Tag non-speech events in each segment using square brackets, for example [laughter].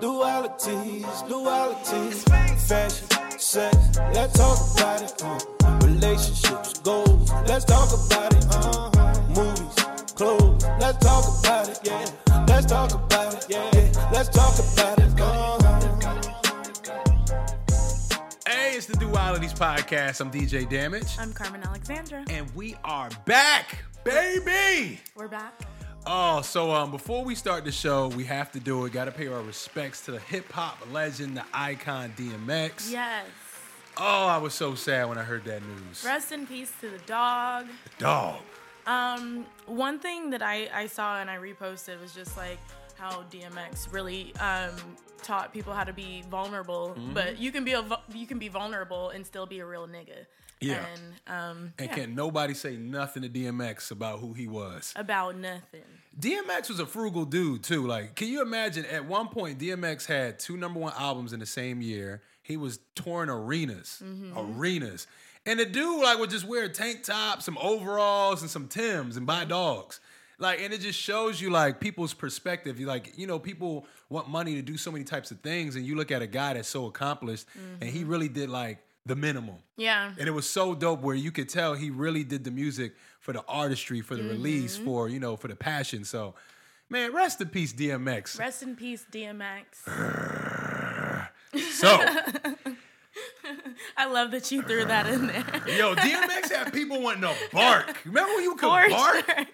Dualities, dualities, fashion, sex, let's talk about it. Uh, relationships, goals, let's talk about it. Uh, movies, clothes, let's talk about it. Yeah, let's talk about it. Yeah, yeah. let's talk about it. Uh, Hey, it's the Dualities Podcast. I'm DJ Damage. I'm Carmen Alexandra. And we are back, baby. We're back. Oh, so um, before we start the show, we have to do it. Got to pay our respects to the hip hop legend, the icon DMX. Yes. Oh, I was so sad when I heard that news. Rest in peace to the dog. Dog. Um, one thing that I, I saw and I reposted was just like how DMX really um, taught people how to be vulnerable, Mm-hmm. but you can be a, you can be vulnerable and still be a real nigga. Yeah. And um, And yeah, can't nobody say nothing to DMX about who he was. about nothing. DMX was a frugal dude too. Like, can you imagine? At one point, DMX had two number one albums in the same year. He was touring arenas, arenas, and the dude like would just wear a tank top, some overalls, and some Tims, and buy dogs. Like, and it just shows you like people's perspective. You like, you know, people want money to do so many types of things, and you look at a guy that's so accomplished, and he really did like the minimum. Yeah. And it was so dope where you could tell he really did the music for the artistry, for the release, Mm-hmm. for, you know, for the passion. So, man, rest in peace, DMX. Rest in peace, DMX. So, [laughs] I love that you threw that in there. [laughs] yo, DMX had people wanting to bark. Remember when you could For bark? sure.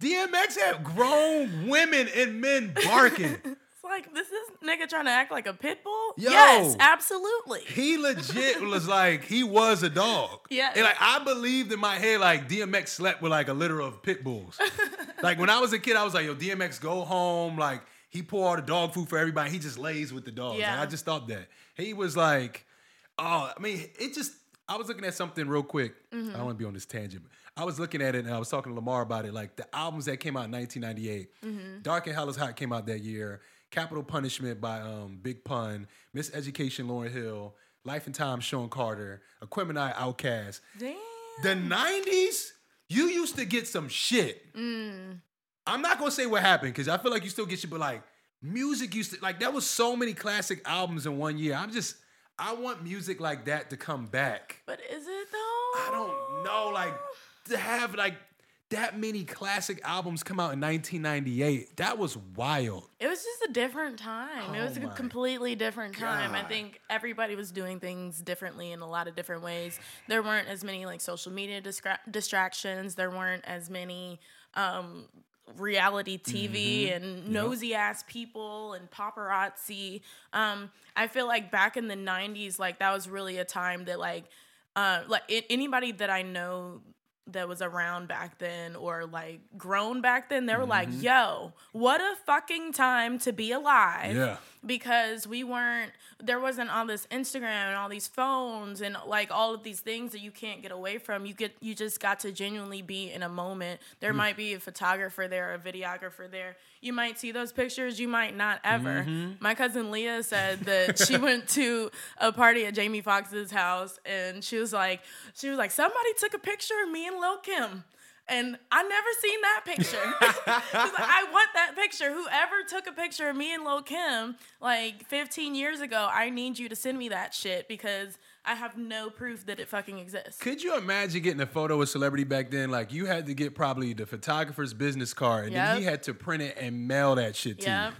DMX had grown women and men barking. [laughs] Like this is nigga trying to act like a pit bull. Yo. Yes, absolutely. He legit was like, he was a dog. [laughs] Yeah. And like, I believed in my head, like, DMX slept with like a litter of pit bulls. [laughs] like, when I was a kid, I was like, yo, DMX go home. Like, he pour all the dog food for everybody. He just lays with the dogs. Yeah. Like, I just thought that. He was like, oh, I mean, it just, I was looking at something real quick. Mm-hmm. I don't want to be on this tangent. I was looking at it and I was talking to Lamar about it. Like, the albums that came out in 1998, mm-hmm. Dark and Hell is Hot came out that year. Capital Punishment by um, Big Pun, Miseducation Lauryn Hill, Life and Time Sean Carter, Aquemini OutKast. Damn. The 90s, you used to get some shit. I'm not gonna say what happened because I feel like you still get shit, but like music used to like that was so many classic albums in one year. I'm just I want music like that to come back. But is it though? I don't know, like to have like that many classic albums come out in 1998. That was wild. It was just a different time. it Oh was a completely different time. I think everybody was doing things differently in a lot of different ways. There weren't as many like social media distra- distractions. There weren't as many um, reality TV Mm-hmm. and nosy ass people and paparazzi. Um, I feel like back in the '90s, like that was really a time that like uh, like it, anybody that I know that was around back then or like grown back then, they were like, Mm-hmm. yo, what a fucking time to be alive. Yeah. Because we weren't, there wasn't all this Instagram and all these phones and like all of these things that you can't get away from. You get, you just got to genuinely be in a moment. There Mm. might be a photographer there, a videographer there. You might see those pictures, you might not ever. Mm-hmm. My cousin Leah said that [laughs] she went to a party at Jamie Foxx's house and she was like, she was like, somebody took a picture of me and Lil Kim. And I never seen that picture. [laughs] Like, I want that picture. Whoever took a picture of me and Lil Kim like 15 years ago, I need you to send me that shit because I have no proof that it fucking exists. Could you imagine getting a photo of a celebrity back then? Like you had to get probably the photographer's business card, and then he had to print it and mail that shit to Yeah. you.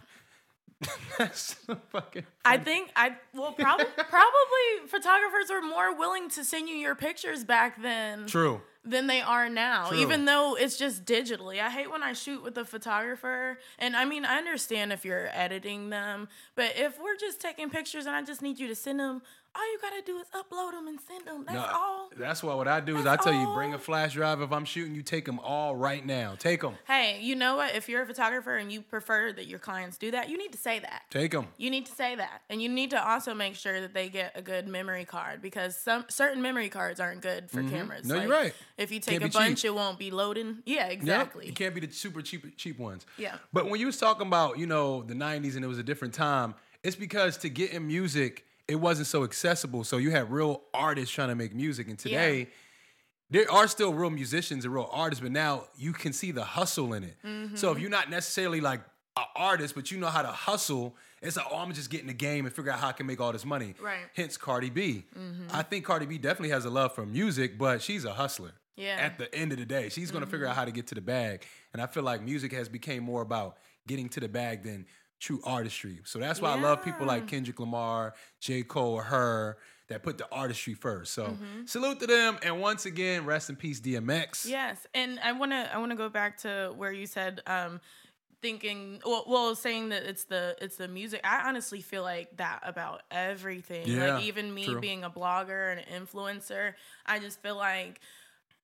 [laughs] That's so fucking. I think I well probably [laughs] probably photographers were more willing to send you your pictures back then True. Than they are now, True. even though it's just digitally. I hate when I shoot with a photographer. And I mean, I understand if you're editing them, but if we're just taking pictures and I just need you to send them, all you gotta do is upload them and send them. That's Nah, all. That's why what I do is I tell you bring a flash drive if I'm shooting. You take them all right now. Take them. Hey, you know what? If you're a photographer and you prefer that your clients do that, you need to say that. Take them. You need to say that. And you need to also make sure that they get a good memory card because some certain memory cards aren't good for cameras. Mm-hmm. No, you're right. If you take Can't a be cheap. bunch, it won't be loading. Yeah, exactly. Yep. It can't be the super cheap cheap ones. Yeah. But when you was talking about, you know, the 90s and it was a different time, it's because to get in music, it wasn't so accessible. So you had real artists trying to make music. And today, there are still real musicians and real artists, but now you can see the hustle in it. Mm-hmm. So if you're not necessarily like an artist, but you know how to hustle. It's like, oh, I'm just getting the game and figure out how I can make all this money. Right. Hence Cardi B. I think Cardi B definitely has a love for music, but she's a hustler. Yeah. At the end of the day, she's gonna figure out how to get to the bag, and I feel like music has became more about getting to the bag than true artistry. So that's why I love people like Kendrick Lamar, J. Cole, or H.E.R. that put the artistry first. So salute to them, and once again, rest in peace, DMX. Yes, and I want to I want to go back to where you said um thinking well, well saying that it's the it's the music. I honestly feel like that about everything. Yeah, like even me true. being a blogger and an influencer, I just feel like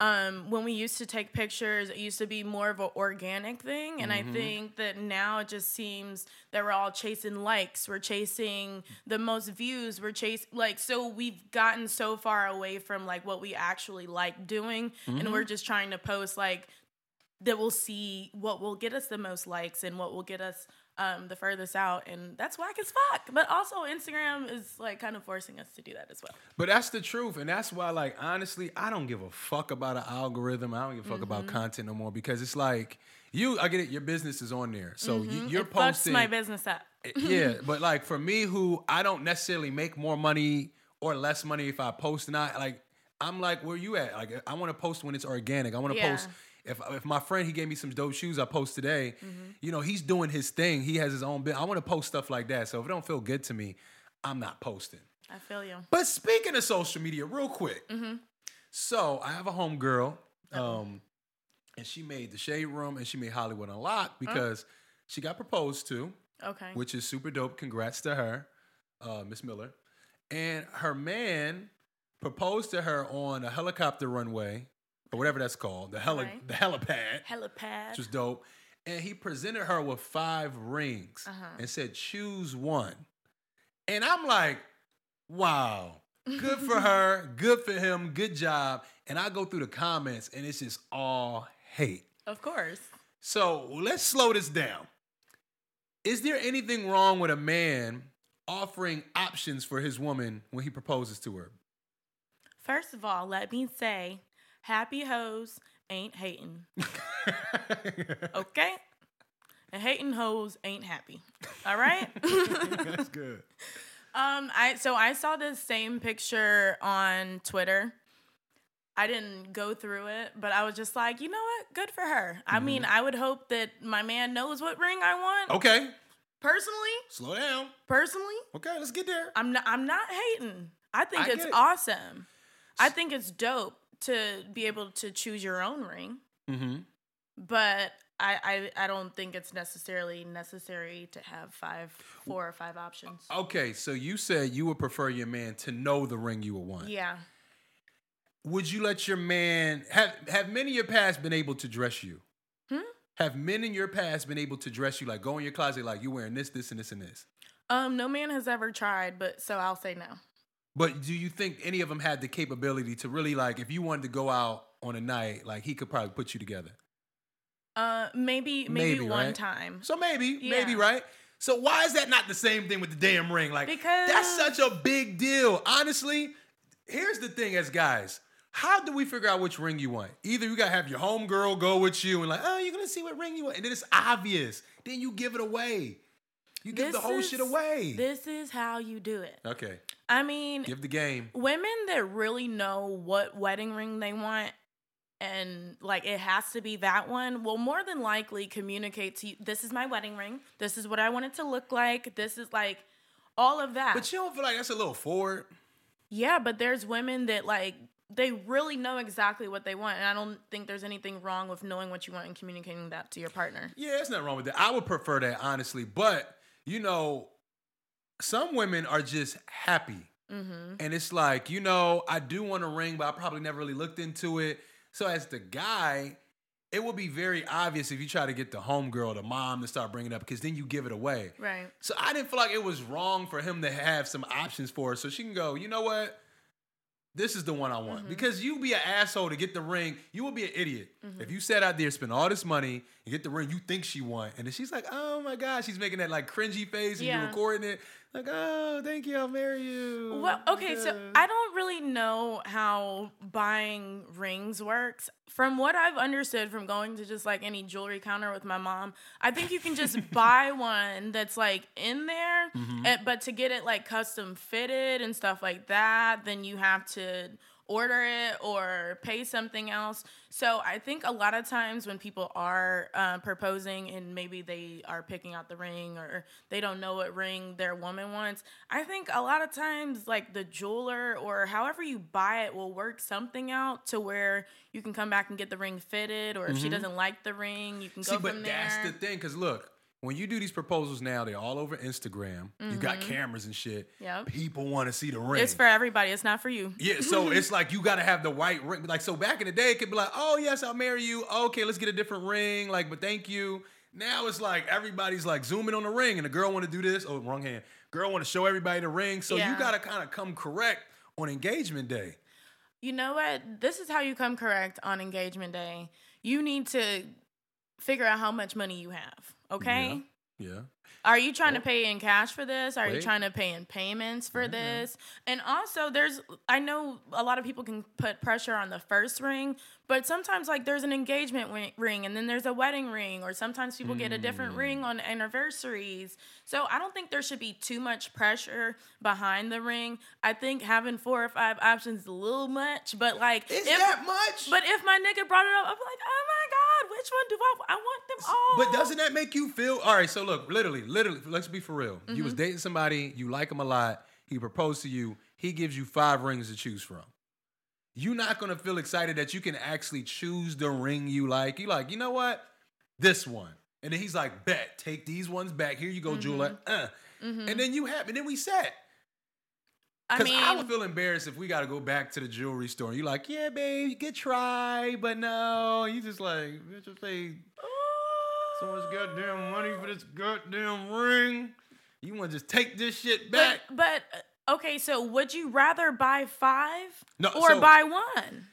um, when we used to take pictures, it used to be more of an organic thing. And Mm-hmm. I think that now it just seems that we're all chasing likes. We're chasing the most views. We're chasing, like, so we've gotten so far away from, like, what we actually like doing. And Mm-hmm. we're just trying to post, like, that we'll see what will get us the most likes and what will get us um, the furthest out. And that's whack as fuck. But also, Instagram is, like, kind of forcing us to do that as well. But that's the truth, and that's why, like, honestly, I don't give a fuck about an algorithm. I don't give a fuck about Mm-hmm. content no more because it's like you. I get it. Your business is on there, so you, you're Mm-hmm. it fucks posting. my business up. [laughs] yeah, [laughs] but like for me, who I don't necessarily make more money or less money if I post not. Like I'm like, where you at? Like I want to post when it's organic. I want to Yeah. post. If, if my friend he gave me some dope shoes I post today, Mm-hmm. you know he's doing his thing. He has his own bit. I want to post stuff like that. So if it don't feel good to me, I'm not posting. I feel you. But speaking of social media, real quick. Mm-hmm. So I have a home girl, um, and she made the Shade Room and she made Hollywood Unlocked because she got proposed to, Okay. which is super dope. Congrats to her, uh, Miss Miller. And her man proposed to her on a helicopter runway, or whatever that's called, the heli- Right. the helipad, Helipad. which was dope. And he presented her with five rings Uh-huh. and said, choose one. And I'm like, wow, good for [laughs] her, good for him, good job. And I go through the comments and it's just all hate. Of course. So let's slow this down. Is there anything wrong with a man offering options for his woman when he proposes to her? First of all, let me say, happy hoes ain't hating. [laughs] Okay? And hating hoes ain't happy. All right? [laughs] That's good. [laughs] um, I so I saw this same picture on Twitter. I didn't go through it, but I was just like, you know what? Good for her. I mean, I would hope that my man knows what ring I want. Okay, Personally, slow down. personally, Okay, let's get there. I'm not I'm not hating. I think I it's it. awesome. I think it's dope to be able to choose your own ring, Mm-hmm. but I, I I don't think it's necessarily necessary to have five, four or five options. Okay, so you said you would prefer your man to know the ring you would want. Yeah. Would you let your man have have men in your past been able to dress you? Hmm? Have men in your past been able to dress you like go in your closet like you wearing this, this, and this and this? Um, no man has ever tried, but so I'll say no. But do you think any of them had the capability to really like if you wanted to go out on a night, like he could probably put you together? Uh, maybe maybe, Maybe, one right? time. So maybe, maybe right. So why is that not the same thing with the damn ring? Like Because- that's such a big deal. Honestly, here's the thing as guys. How do we figure out which ring you want? Either you gotta have your homegirl go with you and like, oh, you're gonna see what ring you want, and then it's obvious. Then you give it away. You give the whole is- shit away. This is how you do it. okay, I mean, give the game. women that really know what wedding ring they want and like it has to be that one will more than likely communicate to you this is my wedding ring this is what i want it to look like this is like all of that But you don't feel like that's a little forward. yeah but there's women that like they really know exactly what they want and i don't think there's anything wrong with knowing what you want and communicating that to your partner Yeah, there's not wrong with that. I would prefer that honestly, but you know, some women are just happy, mm-hmm. and it's like you know, I do want a ring, but I probably never really looked into it. So as the guy, it would be very obvious if you try to get the homegirl, the mom, to start bringing it up because then you give it away. right So I didn't feel like it was wrong for him to have some options for her, so she can go. You know what? This is the one I want mm-hmm. because you be an asshole to get the ring. You will be an idiot mm-hmm. if you sat out there, spend all this money, and get the ring you think she want, and then she's like, "Oh my god," she's making that like cringy face, and Yeah. you're recording it. Like, oh, thank you, I'll marry you. Well, okay, so I don't really know how buying rings works. From what I've understood from going to just like any jewelry counter with my mom, I think you can just [laughs] buy one that's like in there, Mm-hmm. eh, but to get it like custom fitted and stuff like that, then you have to order it or pay something else. So I think a lot of times when people are uh, proposing and maybe they are picking out the ring or they don't know what ring their woman wants, I think a lot of times like the jeweler or however you buy it will work something out to where you can come back and get the ring fitted, or if she doesn't like the ring, you can Mm-hmm. See, go from there. But that's the thing, because look, when you do these proposals now, they're all over Instagram. You got cameras and shit. Mm-hmm. Yep. People want to see the ring. it's for everybody. It's not for you. Yeah, so [laughs] it's like you gotta have the white ring. Like so, back in the day, it could be like, "Oh yes, I'll marry you." Okay, let's get a different ring. Like, but thank you. Now it's like everybody's like zooming on the ring, and the girl want to do this. Oh, wrong hand. Girl want to show everybody the ring. So Yeah. you gotta kind of come correct on engagement day. You know what? This is how you come correct on engagement day. You need to figure out how much money you have. Okay. Yeah. Are you trying to pay in cash for this? Are you trying to pay in payments for mm-hmm. this? And also, there's, I know a lot of people can put pressure on the first ring, but sometimes, like, there's an engagement ring and then there's a wedding ring, or sometimes people get a different ring mm. on anniversaries. So I don't think there should be too much pressure behind the ring. I think having four or five options is a little much, but like, Is if, that much? but if my nigga brought it up, be like, oh my God, which one do I, I want them all. But doesn't that make you feel all right? So look, literally, literally, let's be for real. You Mm-hmm. was dating somebody, you like him a lot. He proposed to you. He gives you five rings to choose from. You're not gonna feel excited that you can actually choose the ring you like. You like, you know what? This one. And then he's like, bet, take these ones back. Here you go, Mm-hmm. jeweler. Uh. And then you have, and then we sat. I Because mean, I would feel embarrassed if we got to go back to the jewelry store you're like, yeah, babe, good try, but no. You just like, you just say, so much goddamn money for this goddamn ring. You want to just take this shit back? But, but uh, okay, so would you rather buy five No, or so- buy one?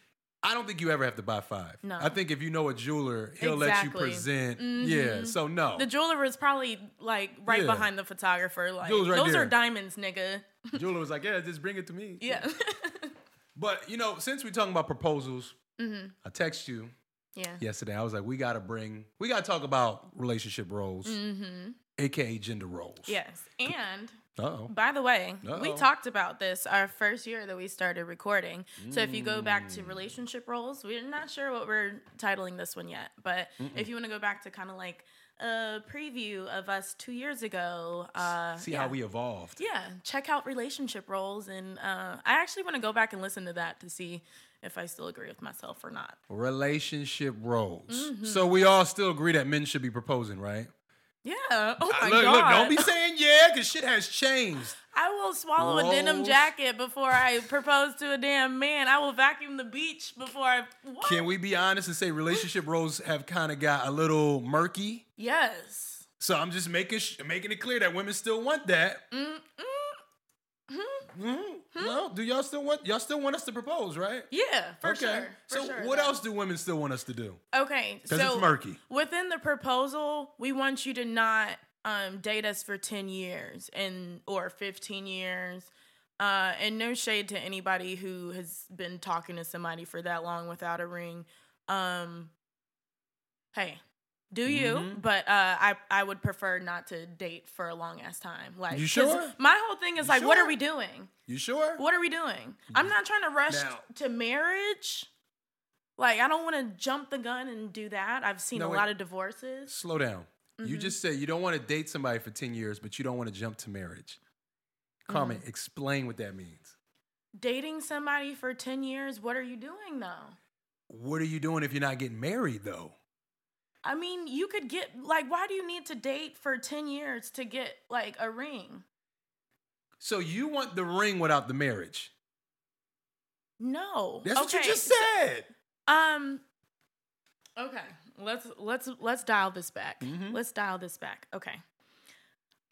I don't think you ever have to buy five. No. I think if you know a jeweler, he'll let you Exactly. present. Mhm. Yeah, so no. The jeweler is probably like right Yeah. behind the photographer. Like right those there. are diamonds, nigga. [laughs] jeweler was like, yeah, just bring it to me. Yeah. [laughs] But, you know, since we're talking about proposals, hmm I text you Yeah. yesterday. I was like, we got to bring, we got to talk about relationship roles, hmm AKA gender roles. Yes. And Uh-oh. by the way, we Uh-oh. talked about this our first year that we started recording. So if you go back Mm. to relationship roles, we're not sure what we're titling this one yet. But if you want to go back to kind of like a preview of us two years ago, uh, See yeah. how we evolved. yeah, check out relationship roles. And uh, I actually want to go back and listen to that to see if I still agree with myself or not. Relationship roles. Mm-hmm. So we all still agree that men should be proposing, right? Yeah. Oh my look, God. look, don't be saying yeah, because shit has changed. I will swallow a denim jacket before I propose to a damn man. I will vacuum the beach before I. What? Can we be honest and say relationship roles have kind of got a little murky? Yes. So I'm just making sh- making it clear that women still want that. Mm, Mhm. No, do y'all still want y'all still want us to propose, right? Yeah, for okay. sure. For so sure. what That- else do women still want us to do? Okay, Because so it's murky. within the proposal, we want you to not um, date us for ten years and or fifteen years. Uh, and no shade to anybody who has been talking to somebody for that long without a ring. Um, hey, do you? Mhm. But uh, I I would prefer not to date for a long ass time. Like, You sure? My whole thing is You like, what are we doing? You sure? What are we doing? I'm not trying to rush Now- to marriage. Like, I don't want to jump the gun and do that. I've seen No, a wait. lot of divorces. Slow down. Mm-hmm. You just said you don't want to date somebody for 10 years, but you don't want to jump to marriage. Carmen, Mm-hmm. explain what that means. Dating somebody for 10 years, what are you doing though? What are you doing if you're not getting married though? I mean, you could get, like, why do you need to date for 10 years to get, like, a ring? So you want the ring without the marriage. No. That's what you Okay, just so- said. Um. Okay, let's let's let's dial this back. Mhm. Let's dial this back. Okay.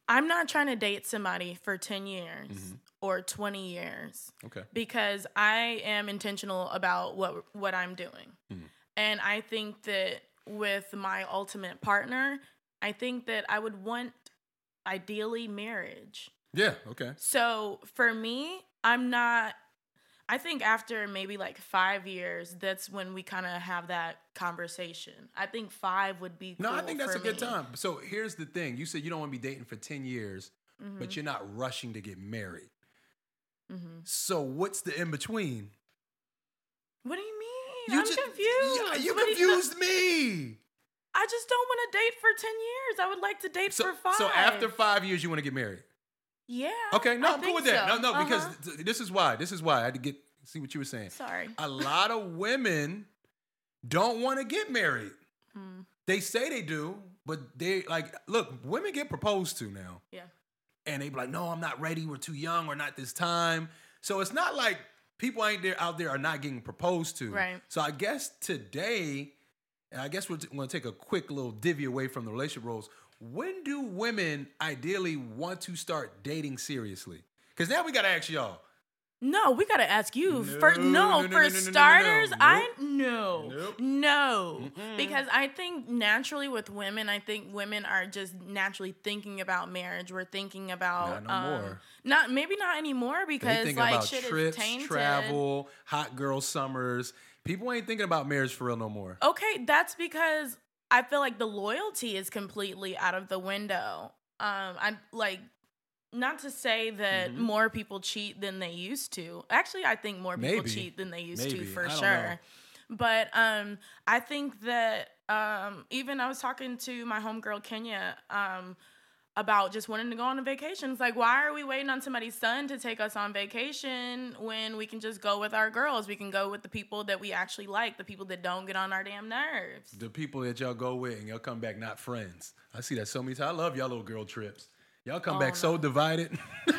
I'm not trying to date somebody for 10 years Mhm. or 20 years Okay. because I am intentional about what what I'm doing. Mhm. And I think that with my ultimate partner, I think that I would want ideally marriage. Yeah. Okay. So for me, I'm not. I think after maybe like five years, that's when we kind of have that conversation. I think five would be. No, I think that's a good time. So here's the thing: you said you don't want to be dating for ten years, Mm-hmm. but you're not rushing to get married. So what's the in between? What do you mean? You I'm just- confused. Yeah, you What do you- confused me. I just don't want to date for ten years. I would like to date So, for five. so after five years, you want to get married? Yeah. Okay, no, I I'm cool with that. so. No, no, because Uh-huh. th- this is why. This is why I had to get see what you were saying. Sorry. A lot of women don't want to get married. Hmm. They say they do, but they like look. Women get proposed to now, Yeah. and they be like, "No, I'm not ready. We're too young. Or not this time." So it's not like people ain't there out there are not getting proposed to. Right. So I guess today, and I guess we're going to take a quick little divvy away from the relationship roles. When do women ideally want to start dating seriously? Because now we got to ask y'all. No, we gotta ask you. No, for, no, no, no, for starters, I no, Nope. no, because I think naturally with women, I think women are just naturally thinking about marriage. We're thinking about Not no um, more. not maybe not anymore because like about shit trips, is tainted. travel, hot girl summers. People ain't thinking about marriage for real no more. Okay, that's because I feel like the loyalty is completely out of the window. Um, I'm like not to say that Mhm. more people cheat than they used to. Actually, I think more people Maybe. cheat than they used Maybe. to for sure. know. But um, I think that um, even I was talking to my homegirl Kenya um, about just wanting to go on a vacation. It's like, why are we waiting on somebody's son to take us on vacation when we can just go with our girls? We can go with the people that we actually like, the people that don't get on our damn nerves. The people that y'all go with and y'all come back not friends. I see that so many times. I love y'all little girl trips. Y'all come Oh, back so divided. [laughs]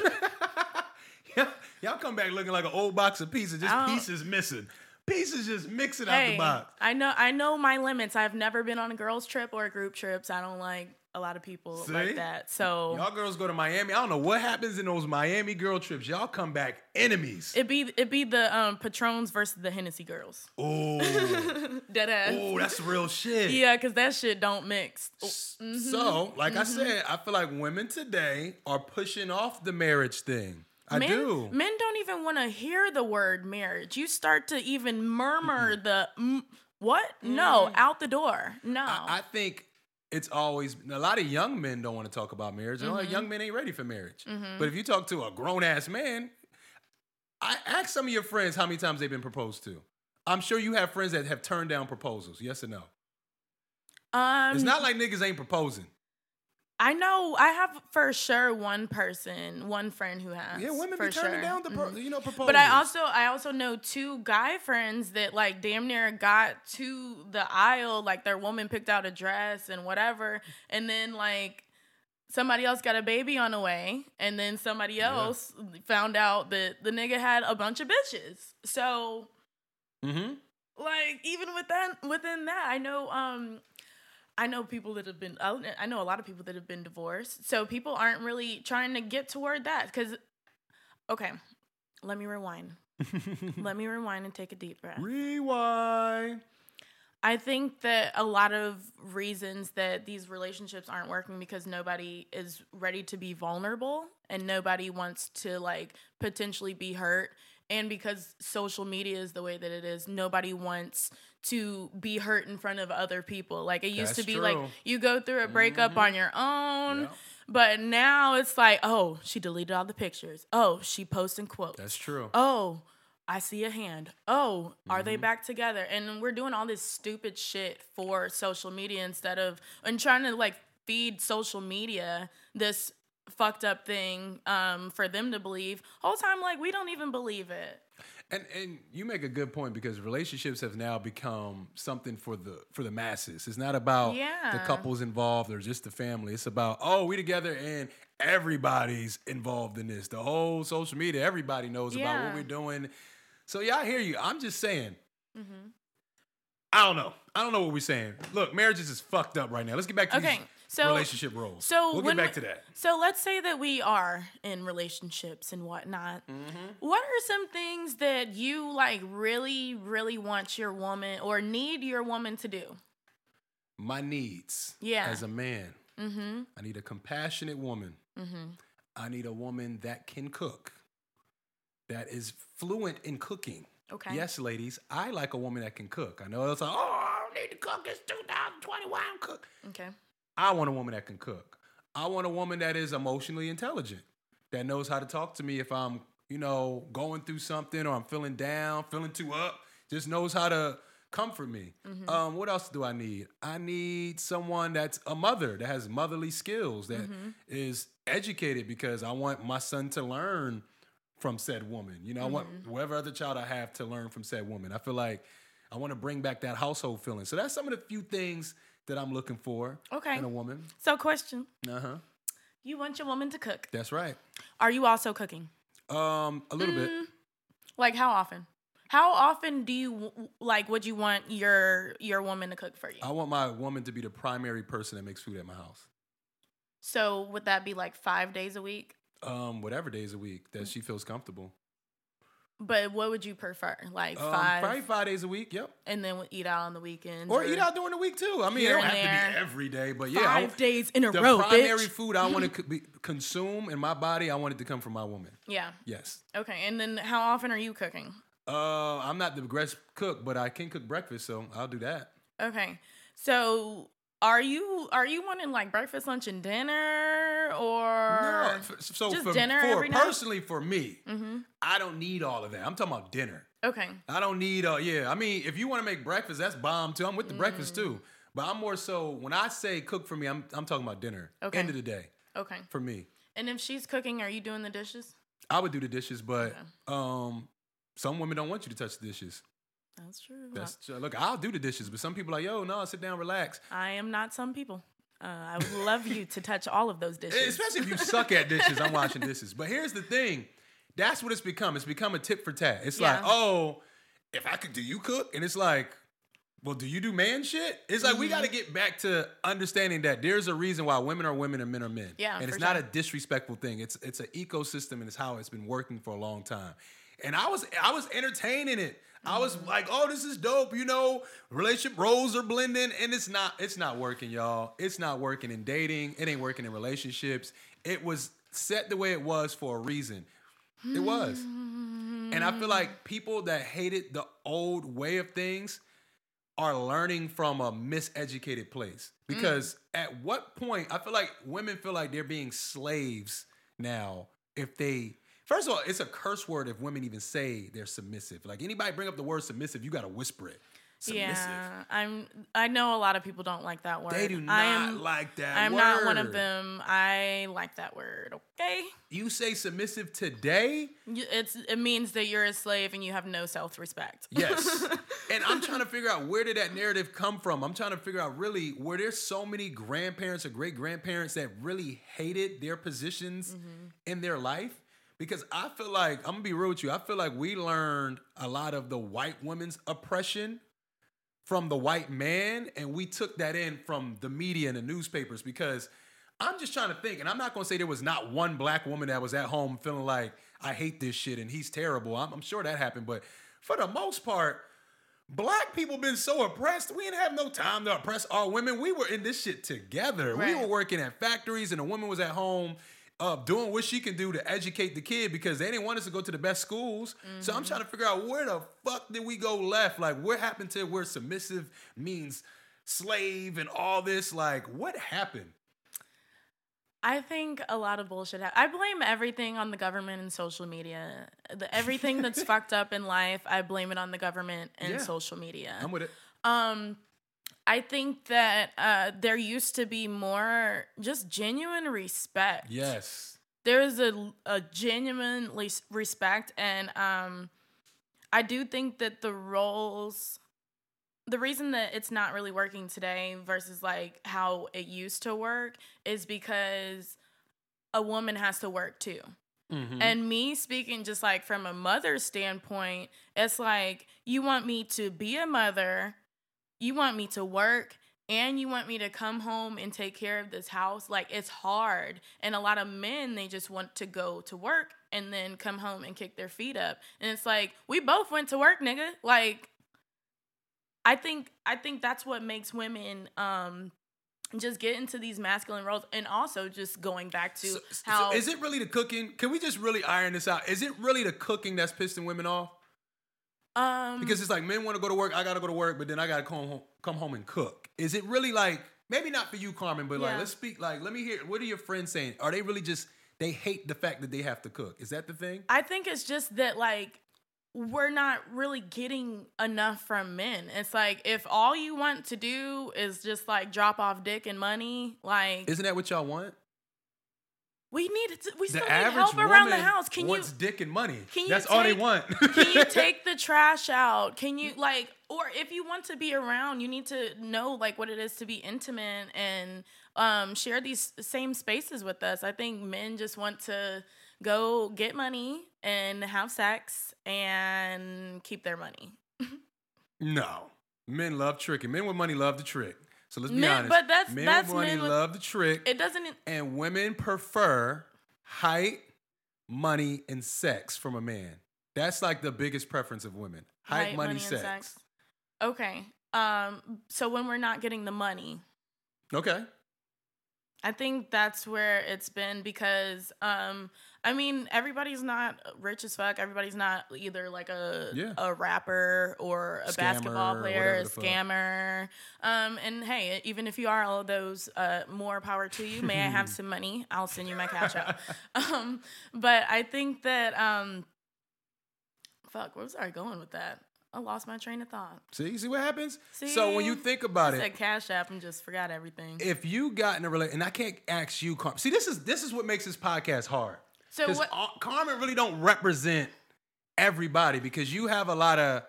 Y'all come back looking like an old box of pizza, just oh. pieces missing. Pieces just mixing out the box. I know I know my limits. I've never been on a girls trip or a group trips. I don't like a lot of people See? like that. So Y'all girls go to Miami. I don't know what happens in those Miami girl trips. Y'all come back enemies. it be it be the um Patrons versus the Hennessy girls. Oh, [laughs] Dead ass. oh, that's real shit. Yeah, because that shit don't mix. So, like I said, I feel like women today are pushing off the marriage thing. I men, do. Men don't even want to hear the word marriage. You start to even murmur the mm, what? No, out the door. No. I, I think it's always a lot of young men don't want to talk about marriage. and A lot Mm-hmm. of young men ain't ready for marriage. But if you talk to a grown ass man, I ask some of your friends how many times they've been proposed to. I'm sure you have friends that have turned down proposals. Yes or no? um, It's not like niggas ain't proposing. I know. I have for sure one person, one friend who has. Yeah, women for be turning sure. down the pro- you know proposals. But I also I also know two guy friends that like damn near got to the aisle, like their woman picked out a dress and whatever, and then like somebody else got a baby on the way, and then somebody else found out that the nigga had a bunch of bitches. So hmm like even with that within that, I know um I know people that have been I know a lot of people that have been divorced. So people aren't really trying to get toward that cuz okay, let me rewind. [laughs] let me rewind and take a deep breath. Rewind. I think that a lot of reasons that these relationships aren't working because nobody is ready to be vulnerable and nobody wants to like potentially be hurt and because social media is the way that it is nobody wants to be hurt in front of other people like it used That's to be true. like you go through a breakup on your own Yeah. but now it's like oh she deleted all the pictures oh she posting quotes That's true. oh, I see a hand. Oh, are Mm-hmm. they back together? And we're doing all this stupid shit for social media instead of and trying to like feed social media this fucked up thing um, for them to believe. Whole time like we don't even believe it. And and you make a good point because relationships have now become something for the for the masses. It's not about the couples involved or just the family. It's about oh we together and everybody's involved in this. The whole social media, everybody knows about what we're doing. So yeah, I hear you. I'm just saying. Mm-hmm. I don't know. I don't know what we're saying. Look, marriages is fucked up right now. Let's get back to Okay, these so- relationship roles. So we'll get back we- to that. So let's say that we are in relationships and whatnot. Mm-hmm. What are some things that you like really, really want your woman or need your woman to do? My needs. Yeah. As a man. Mm-hmm. I need a compassionate woman. Mm-hmm. I need a woman that can cook, that is fluent in cooking. Okay. Yes, ladies, I like a woman that can cook. I know it's like, oh, I don't need to cook. It's 2021. Cook. Okay. I want a woman that can cook. I want a woman that is emotionally intelligent, that knows how to talk to me if I'm, you know, going through something or I'm feeling down, feeling too up. Just knows how to comfort me. Mm-hmm. Um, what else do I need? I need someone that's a mother that has motherly skills, that mm-hmm. is educated because I want my son to learn from said woman. You know, I want mm-hmm. whoever other child I have to learn from said woman. I feel like I want to bring back that household feeling. So that's some of the few things that I'm looking for Okay. in a woman. So, question: Uh huh. You want your woman to cook? That's right. Are you also cooking? Um, a little bit. Like how often? How often do you like? Would you want your your woman to cook for you? I want my woman to be the primary person that makes food at my house. So would that be like five days a week? Um, whatever days a week that she feels comfortable. But what would you prefer? Like Um, five, probably five days a week. Yep. and then we'll eat out on the weekends, Or eat out during the week too. I mean, it don't have to be every day, but yeah, I, five days in a the row, The primary bitch. food I want to [laughs] consume in my body, I want it to come from my woman. Yeah. Yes. Okay. And then how often are you cooking? Uh, I'm not the best cook, but I can cook breakfast, so I'll do that. Okay. So are you are you wanting like breakfast, lunch, and dinner, or No, so just for, dinner for every night? personally for me, Mm-hmm. I don't need all of that. I'm talking about dinner. Okay. I don't need uh yeah. I mean, if you want to make breakfast, that's bomb too. I'm with the breakfast Mm. too. But I'm more so when I say cook for me, I'm I'm talking about dinner. Okay. End of the day Okay. for me. And if she's cooking, are you doing the dishes? I would do the dishes, but Okay. um some women don't want you to touch the dishes. That's true. That's true. look, I'll do the dishes, but some people are like, yo, no, sit down, relax. I am not some people. Uh, I would love you to touch all of those dishes. Especially if you suck at dishes, I'm washing dishes. But here's the thing. That's what it's become. It's become a tip for tat. It's like, oh, if I could do you cook? And it's like, well, do you do man shit? It's like Mm-hmm. we got to get back to understanding that there's a reason why women are women and men are men. Yeah, and it's not sure. a disrespectful thing. It's it's an ecosystem and it's how it's been working for a long time. And I was I was entertaining it. I was like, oh, this is dope. You know, relationship roles are blending, and it's not it's not working, y'all. It's not working in dating. It ain't working in relationships. It was set the way it was for a reason. It was. And I feel like people that hated the old way of things are learning from a miseducated place. Mm. Because at what point, I feel like women feel like they're being slaves now if they. First of all, it's a curse word if women even say they're submissive. Like anybody bring up the word submissive, you gotta whisper it. Submissive. Yeah, I'm. I know a lot of people don't like that word. They do not I am, like that I'm not one of them. I like that word. Okay, You say submissive today? It's it means that you're a slave and you have no self respect. Yes. [laughs] and I'm trying to figure out where did that narrative come from? I'm trying to figure out really were there so many grandparents or great grandparents that really hated their positions mm-hmm. in their life? Because I feel like, I'm gonna be real with you, I feel like we learned a lot of the white woman's oppression from the white man, and we took that in from the media and the newspapers because I'm just trying to think, and I'm not gonna say there was not one black woman that was at home feeling like I hate this shit and he's terrible. I'm, I'm sure that happened, but for the most part, black people been so oppressed. We didn't have no time to oppress our women. We were in this shit together. We were working at factories, and the woman was at home. Uh, doing what she can do to educate the kid because they didn't want us to go to the best schools. So I'm trying to figure out where the fuck did we go left? Like, what happened to where submissive means slave and all this? Like, what happened? I think a lot of bullshit. hap- I blame everything on the government and social media. The, everything that's [laughs] fucked up in life, I blame it on the government and Yeah. social media. I'm with it. Um, I think that uh, there used to be more just genuine respect. Yes. There is a, a genuine respect, and um, I do think that the roles, the reason that it's not really working today versus like how it used to work is because a woman has to work too. Mhm. And me speaking just like from a mother's standpoint, it's like you want me to be a mother, you want me to work, and you want me to come home and take care of this house. Like it's hard. And a lot of men, they just want to go to work and then come home and kick their feet up. And it's like, we both went to work, nigga. Like I think I think that's what makes women um just get into these masculine roles and also just going back to So, how so is it really the cooking? Can we just really iron this out? Is it really the cooking that's pissing women off? Um Because it's like men want to go to work, I gotta go to work, but then I gotta come home, come home and cook. Is it really like maybe not for you, Carmen, but like let's speak like let me hear what are your friends saying? Are they really just they hate the fact that they have to cook? Is that the thing? I think it's just that like we're not really getting enough from men. It's like if all you want to do is just like drop off dick and money, like Isn't that what y'all want? We need to, we The still need help around the house. Can you wants dick and money. can you That's all they take- want. [laughs] can you [laughs] take the trash out? Can you like or if you want to be around, you need to know like what it is to be intimate and um share these same spaces with us. I think men just want to go get money and have sex and keep their money. [laughs] No. Men love tricking. Men with money love to trick. So let's be Men- honest. but that's- men that's money men with- love to trick. It doesn't and women prefer height, money, and sex from a man. That's like the biggest preference of women. Height, money, sex. Okay. Um so when we're not getting the money, Okay. I think that's where it's been because um I mean everybody's not rich as fuck. Everybody's not either like a Yeah. a rapper or a Scammer basketball player, a scammer. Um and hey, even if you are all of those, uh more power to you. May I have [laughs] some money? I'll send you my Cash App. [laughs] um but I think that um fuck, where was I going with that? I lost my train of thought. See, see what happens? So when you think about I it, said cash app and just forgot everything. if you got in a relationship, and I can't ask you. See, this is this is what makes this podcast hard. So Because what Carmen really don't represent everybody because you have a lot of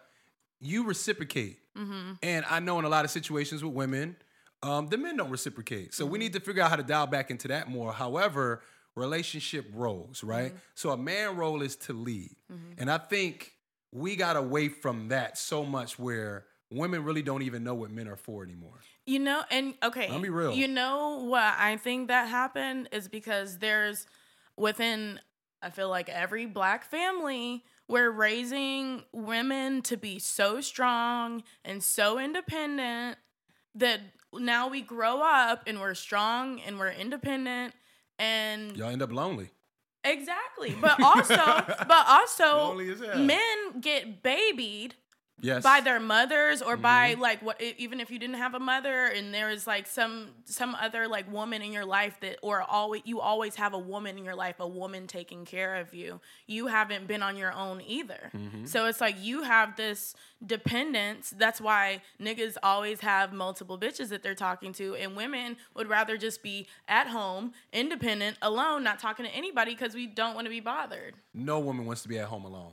you reciprocate, Mm-hmm. and I know in a lot of situations with women, um, the men don't reciprocate. So Mm-hmm. we need to figure out how to dial back into that more. However, relationship roles, right? Mm-hmm. So a man role is to lead, and I think we got away from that so much where women really don't even know what men are for anymore. You know, and okay, I'll be real. You know what I think that happened is because there's within I feel like every black family we're raising women to be so strong and so independent that now we grow up and we're strong and we're independent and Y'all end up lonely. exactly. But also, [laughs] but also Lonely as hell. men get babied Yes. by their mothers or by Mm-hmm. like what even if you didn't have a mother and there is like some some other like woman in your life that or always you always have a woman in your life a woman taking care of you you haven't been on your own either Mm-hmm. so it's like you have this dependence that's why niggas always have multiple bitches that they're talking to and women would rather just be at home independent alone not talking to anybody because we don't want to be bothered no woman wants to be at home alone.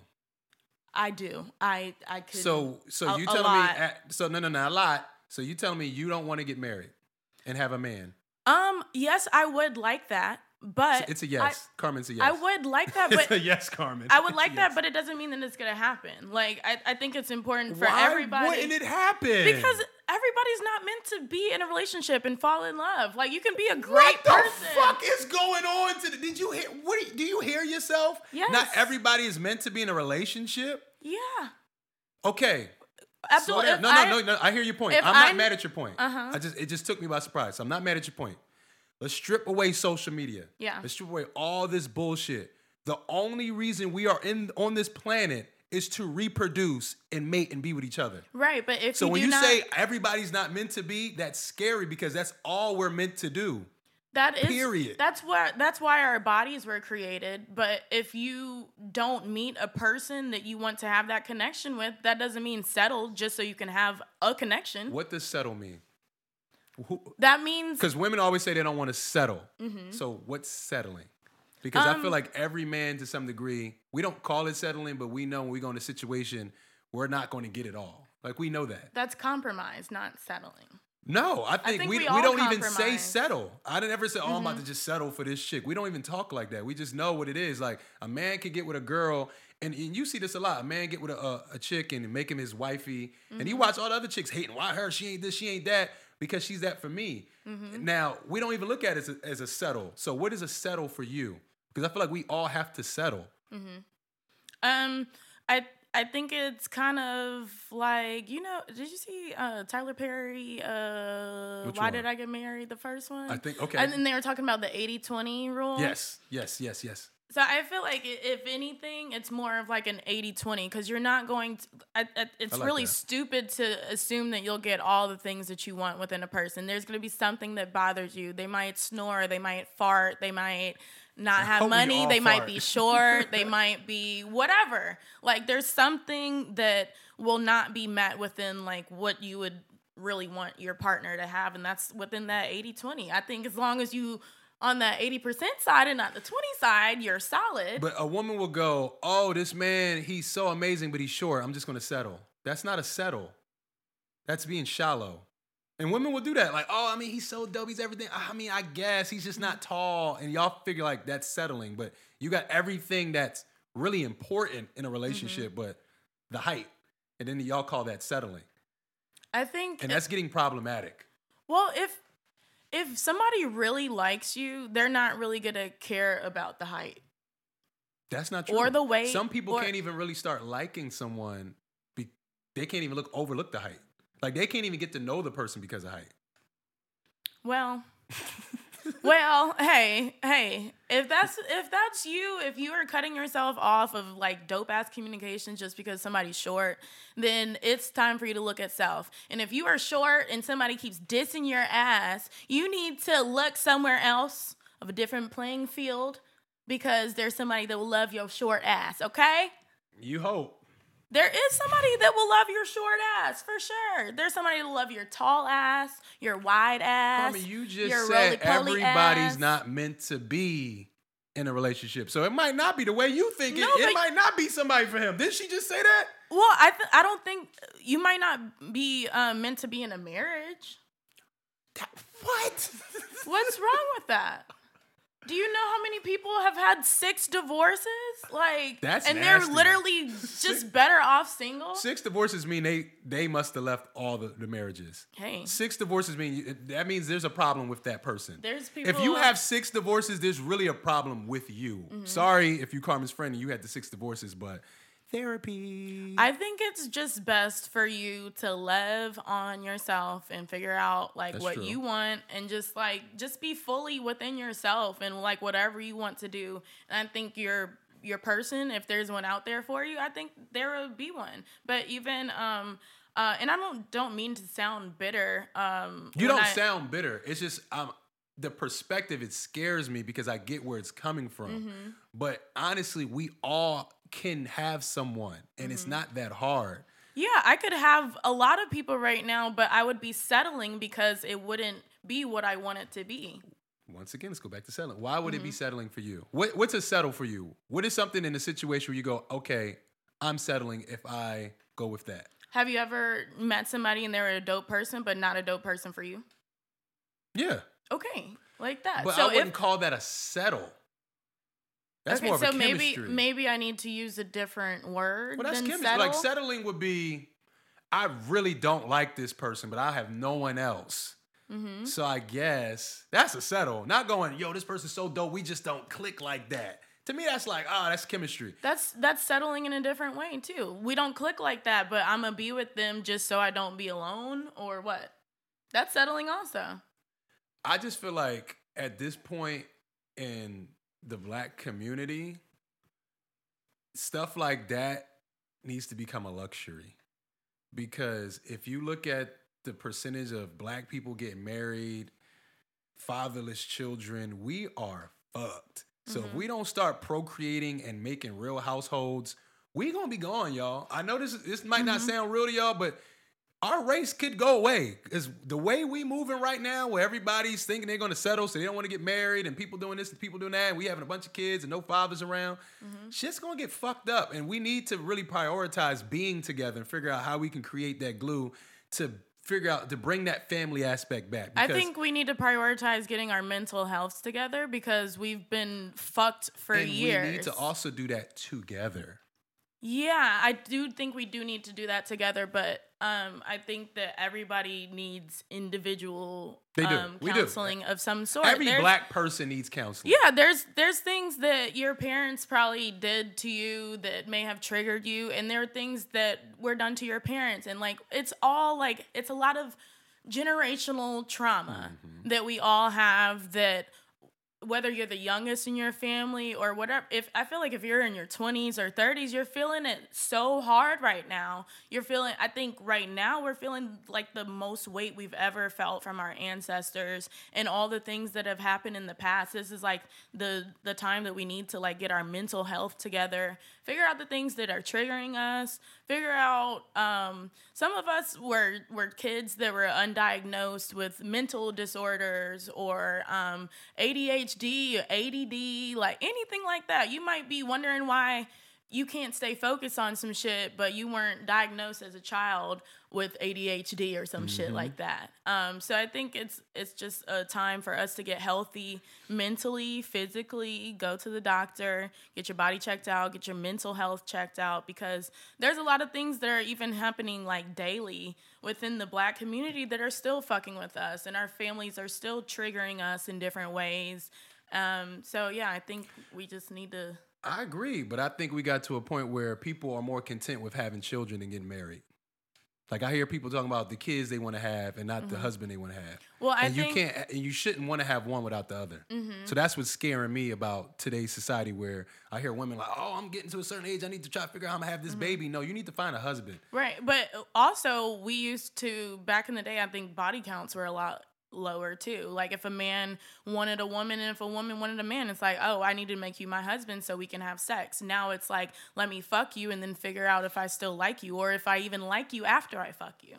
I do i i could So so you a telling me so no no no a lot. So you telling me you don't want to get married and have a man? Um, yes, I would like that, but It's a yes. Carmen's a yes. I, [laughs] I would like that, it's a but yes, Carmen. I would It's a like that, but it doesn't mean that it's gonna happen. Like I, I think it's important for Why everybody wouldn't it happen? because everybody's not meant to be in a relationship and fall in love. Like you can be a great person. what the person. fuck is going on? To the, did you hear? What do you, do you hear yourself? Yes. Not everybody is meant to be in a relationship. Yeah, Okay. Abdul. Slow down. if no, I- no, no, no. I hear your point. I'm not I'm- mad at your point. Uh-huh. I just it just took me by surprise. So I'm not mad at your point. Let's strip away social media. Yeah. Let's strip away all this bullshit. The only reason we are in on this planet is to reproduce and mate and be with each other. Right, but if So you when you not, say everybody's not meant to be, that's scary because that's all we're meant to do. that is period. That's what that's why our bodies were created. But if you don't meet a person that you want to have that connection with, that doesn't mean settle just so you can have a connection. What does settle mean? That means Because women always say they don't want to settle. Mm-hmm. So what's settling? Because I Um, feel like every man, to some degree, we don't call it settling, but we know when we go in a situation, we're not going to get it all. Like we know that. that's compromise, not settling. No, I think, think we, we we, don't even say settle. I didn't ever say, oh, I'm about Mm-hmm. to just settle for this chick. We don't even talk like that. We just know what it is. Like a man can get with a girl, and, and you see this a lot. A man get with a, a, a chick and make him his wifey, and Mm-hmm. you watch all the other chicks hating, why her? She ain't this, she ain't that, because she's that for me. Mm-hmm. Now, we don't even look at it as a, as a settle. So what is a settle for you? Because I feel like we all have to settle. Um, I I think it's kind of like you know. Did you see uh, Tyler Perry? Uh, Which Why one? did I get married? The first one. I think okay. And then they were talking about the 80-20 rule. yes, yes, yes, yes. So I feel like if anything, it's more of like an 80-20 because you're not going to. I, I, it's I like really that. stupid to assume that you'll get all the things that you want within a person. There's going to be something that bothers you. They might snore. They might fart. They might not have money. They might be [laughs] short. they might be whatever. Like there's something that will not be met within like what you would really want your partner to have and that's within that 80-20 i think as long as you on that 80% side and not the 20 side you're solid But a woman will go, "Oh, this man, he's so amazing, but he's short. I'm just going to settle." That's not a settle. That's being shallow. And women will do that. Like, "Oh, I mean, he's so dope. He's everything. I mean, I guess he's just not mm-hmm. tall." And y'all figure like that's settling, but you got everything that's really important in a relationship, mm-hmm. but the height. And then y'all call that settling. i think And that's getting problematic. well if if somebody really likes you they're not really gonna care about the height That's not true. Or the weight, Some people or- can't even really start liking someone. Be, they can't even look overlook the height. Like they can't even get to know the person because of height. Well, [laughs] well, hey, hey, if that's if that's you, if you are cutting yourself off of like dope ass communication just because somebody's short, then it's time for you to look at self. And if you are short and somebody keeps dissing your ass, you need to look somewhere else of a different playing field because there's somebody that will love your short ass, okay? You hope. There is somebody that will love your short ass for sure. There's somebody that will love your tall ass, your wide ass. I mean, you just said everybody's ass. not meant to be in a relationship. So it might not be the way you think No, it. It might not be somebody for him. Didn't she just say that? Well, I th- I don't think you might not be um, meant to be in a marriage. What? What's wrong with that? Do you know how many people have had six divorces? Like, That's and nasty. they're literally [laughs] just better off single. Six divorces mean they they must have left all the, the marriages. Hey, Six divorces mean that means there's a problem with that person. There's people If you have six divorces, there's really a problem with you. Mm-hmm. Sorry if you Carmen's friend and you had the six divorces, but therapy. I think it's just best for you to live on yourself and figure out like That's what true. you want and just like just be fully within yourself and like whatever you want to do. And I think your your person, if there's one out there for you, I think there will be one. But even um uh and I don't don't mean to sound bitter. Um you don't I- sound bitter. It's just um the perspective it scares me because I get where it's coming from. Mm-hmm. But honestly, we all can have someone and Mm-hmm. it's not that hard. Yeah, I could have a lot of people right now, but I would be settling because it wouldn't be what I want it to be. Once again, let's go back to settling. Why would it Mm-hmm. be settling for you? What, what's a settle for you? What is something in a situation where you go, okay, I'm settling if I go with that? Have you ever met somebody and they're a dope person, but not a dope person for you? Yeah. Okay, like that. But so I wouldn't if, call that a settle. That's okay, more of so a maybe chemistry. maybe I need to use a different word well, that's than chemistry. settle. Like settling would be, I really don't like this person, but I have no one else. Mm-hmm. So I guess that's a settle. Not going, yo, this person's so dope, we just don't click like that. To me, that's like, ah, that's chemistry. that's that's settling in a different way too. We don't click like that, but I'm gonna be with them just so I don't be alone, or what? That's settling also. I just feel like at this point in the black community, stuff like that needs to become a luxury. Because if you look at the percentage of black people getting married, fatherless children, we are fucked. So if mm-hmm. we don't start procreating and making real households, we gonna be gone, y'all. I know this this might not mm-hmm. sound real to y'all, but our race could go away because the way we moving right now, where everybody's thinking they're gonna settle, so they don't want to get married, and people doing this and people doing that, and we having a bunch of kids and no fathers around, mm-hmm. shit's gonna get fucked up. And we need to really prioritize being together and figure out how we can create that glue to figure out to bring that family aspect back. I think we need to prioritize getting our mental healths together because we've been fucked for and years. we need to also do that together. Yeah, I do think we do need to do that together, but Um, I think that everybody needs individual They do. um, We do. counseling of some sort. Every There's- black person needs counseling. yeah, there's there's things that your parents probably did to you that may have triggered you, and there are things that were done to your parents, and like it's all like it's a lot of generational trauma Mm-hmm. that we all have that whether you're the youngest in your family or whatever if i feel like if you're in your 20s or 30s you're feeling it so hard right now. You're feeling i think right now we're feeling like the most weight we've ever felt from our ancestors and all the things that have happened in the past. This is like the the time that we need to like get our mental health together figure out the things that are triggering us figure out um, some of us were were kids that were undiagnosed with mental disorders or um, ADHD or ADD, like anything like that. You might be wondering why you can't stay focused on some shit, but you weren't diagnosed as a child with ADHD or some shit like that. Um, so I think it's it's just a time for us to get healthy mentally, physically, go to the doctor, get your body checked out, get your mental health checked out because there's a lot of things that are even happening like daily within the black community that are still fucking with us and our families are still triggering us in different ways. Um, so yeah, I think we just need to I agree, but I think we got to a point where people are more content with having children and getting married. Like I hear people talking about the kids they want to have and not the husband they want to have. Mm-hmm. Well, I and think- you can't, and you shouldn't want to have one without the other. So that's what's scaring me about today's society, where I hear women like, "Oh, I'm getting to a certain age, I need to try to figure out how I'm gonna have Mm-hmm. this baby." No, you need to find a husband. Right, but also we used to back in the day. I think body counts were a lot lower too. Like if a man wanted a woman and if a woman wanted a man, it's like, oh, I need to make you my husband so we can have sex. Now it's like, let me fuck you and then figure out if I still like you or if I even like you after I fuck you.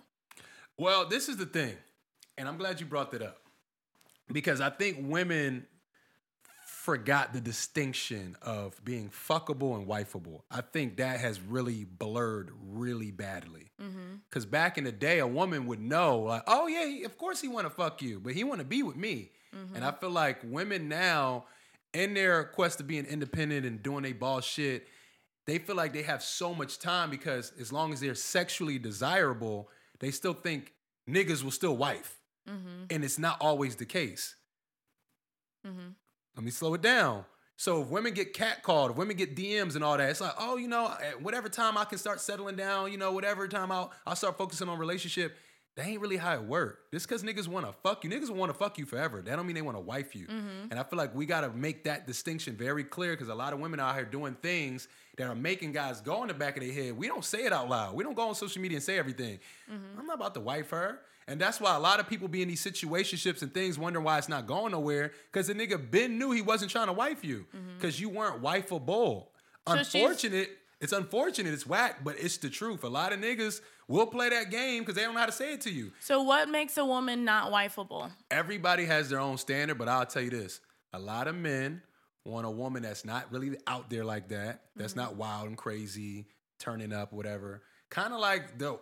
Well, this is the thing, and I'm glad you brought that up because I think women forgot the distinction of being fuckable and wifeable. I think that has really blurred really badly. Mm-hmm. Because back in the day, a woman would know, like, oh yeah, of course he want to fuck you, but he want to be with me. And I mm-hmm. feel like women now, in their quest of being independent and doing their ball shit, they feel like they have so much time because as long as they're sexually desirable, they still think niggas will still wife. Mm-hmm. And it's not always the case. Let me slow it down. So if women get catcalled, if women get DMs and all that, it's like, oh, you know, at whatever time I can start settling down, you know, whatever time I'll I'll start focusing on relationship. That ain't really how it work. Just because niggas want to fuck you, niggas want to fuck you forever. That don't mean they want to wife you. Mm-hmm. And I feel like we got to make that distinction very clear because a lot of women out here doing things that are making guys go in the back of their head. We don't say it out loud. We don't go on social media and say everything. Mm-hmm. I'm not about to wife her. And that's why a lot of people be in these situationships and things wondering why it's not going nowhere. Because the nigga Ben knew he wasn't trying to wife you. Mm-hmm. Because you weren't wifeable. So she's- Unfortunate. It's unfortunate. It's whack, but it's the truth. A lot of niggas will play that game because they don't know how to say it to you. So what makes a woman not wifeable? Everybody has their own standard, but I'll tell you this: a lot of men want a woman that's not really out there like that. That's mm-hmm. not wild and crazy, turning up, whatever. Kind of like the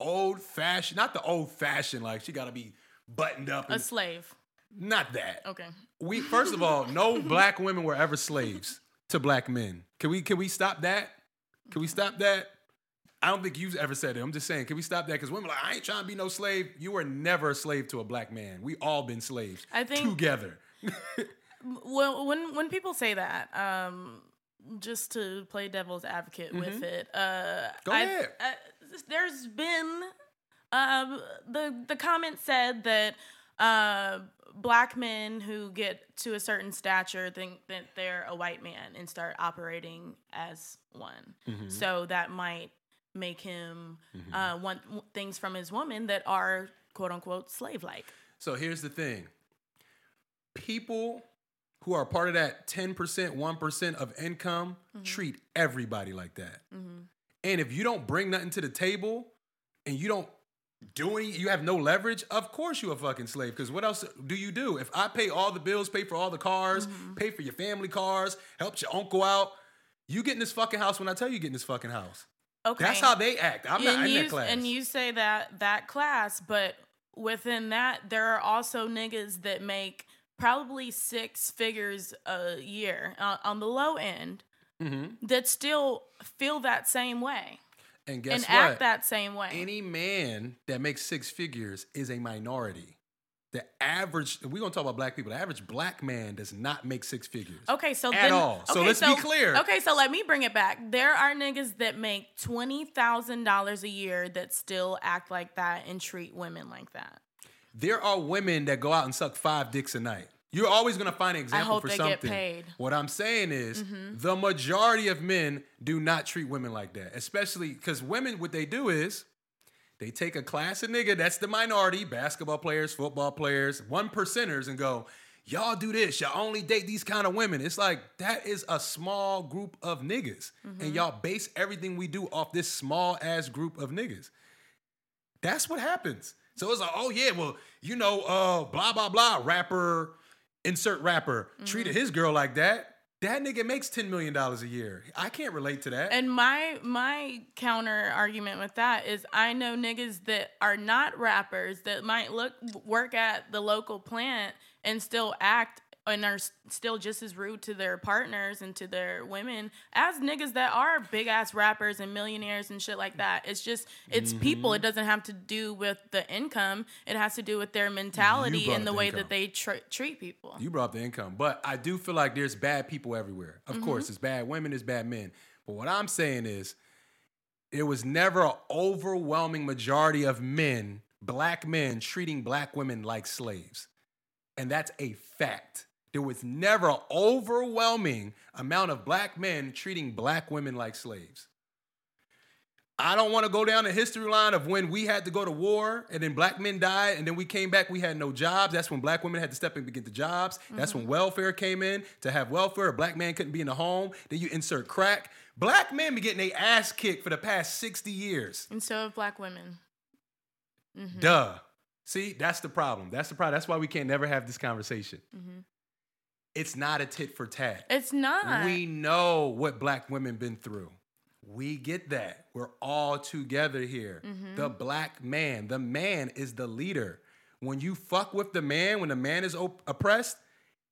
old fashioned, not the old fashioned, like she got to be buttoned up. A slave. not that. Okay. We first of all, no [laughs] black women were ever slaves to black men. Can we can we stop that? Can we stop that? I don't think you've ever said it. I'm just saying, can we stop that? Because women are like, I ain't trying to be no slave. You were never a slave to a black man. We all been slaves. I think- together. [laughs] Well, when when people say that, um, just to play devil's advocate with it, uh, Mm-hmm. Go I- ahead. I- there's been um, the the comment said that uh, black men who get to a certain stature think that they're a white man and start operating as one. Mm-hmm. So that might make him mm-hmm. uh, want things from his woman that are quote unquote slave like. So here's the thing. People who are part of that 10%, 1% of income mm-hmm. treat everybody like that. Mm-hmm. And if you don't bring nothing to the table and you don't do any, you have no leverage, of course you a fucking slave. Because what else do you do? If I pay all the bills, pay for all the cars, pay for your family cars, helped your uncle out, you get in this fucking house when I tell you get in this fucking house. Okay. That's how they act. I'm not and in you, that class. And you say that that class, but within that, there are also niggas that make probably six figures a year uh, on the low end Mm-hmm. that still feel that same way. And guess and what? act that same way. Any man that makes six figures is a minority. The average, we're gonna talk about black people. The average black man does not make six figures. Okay, so At then, all. So okay, let's be clear. Okay, so let me bring it back. There are niggas that make twenty thousand dollars a year that still act like that and treat women like that. There are women that go out and suck five dicks a night. You're always gonna find an example for something. paid. Mm-hmm. What I'm saying is, the majority of men do not treat women like that, especially because women. What they do is, they take a class of nigga that's the minority, basketball players, football players, one percenters, and go, y'all do this. Y'all only date these kind of women. It's like that is a small group of niggas, and y'all base everything we do off this small ass group of niggas. That's what happens. So it's like, oh yeah, well, you know, uh, blah blah blah, rapper, insert rapper treated his girl like that. That nigga makes ten million dollars a year. I can't relate to that. And my my counter argument with that is I know niggas that are not rappers that might look work at the local plant and still act and are still just as rude to their partners and to their women as niggas that are big ass rappers and millionaires and shit like that. It's just it's people. Mm-hmm. It doesn't have to do with the income. It has to do with their mentality and the the way income. that they tr- treat people. You brought up the income, but I do feel like there's bad people everywhere. Of course, there's bad women, there's bad men. But what I'm saying is, it was never an overwhelming majority of men, black men, treating black women like slaves. And that's a fact. There was never an overwhelming amount of black men treating black women like slaves. I don't want to go down the history line of when we had to go to war and then black men died and then we came back, we had no jobs. That's when black women had to step in to get the jobs. That's when mm-hmm. welfare came in. To have welfare, a black man couldn't be in the home. Then you insert crack. Black men be getting their ass kicked for the past 60 years. And so have black women. Mm-hmm. Duh. See, that's the problem. That's the problem. That's why we can't never have this conversation. Mm-hmm. It's not a tit for tat. It's not. We know what black women been through. We get that. We're all together here. Mm-hmm. The black man, the man is the leader. When you fuck with the man, when the man is op- oppressed,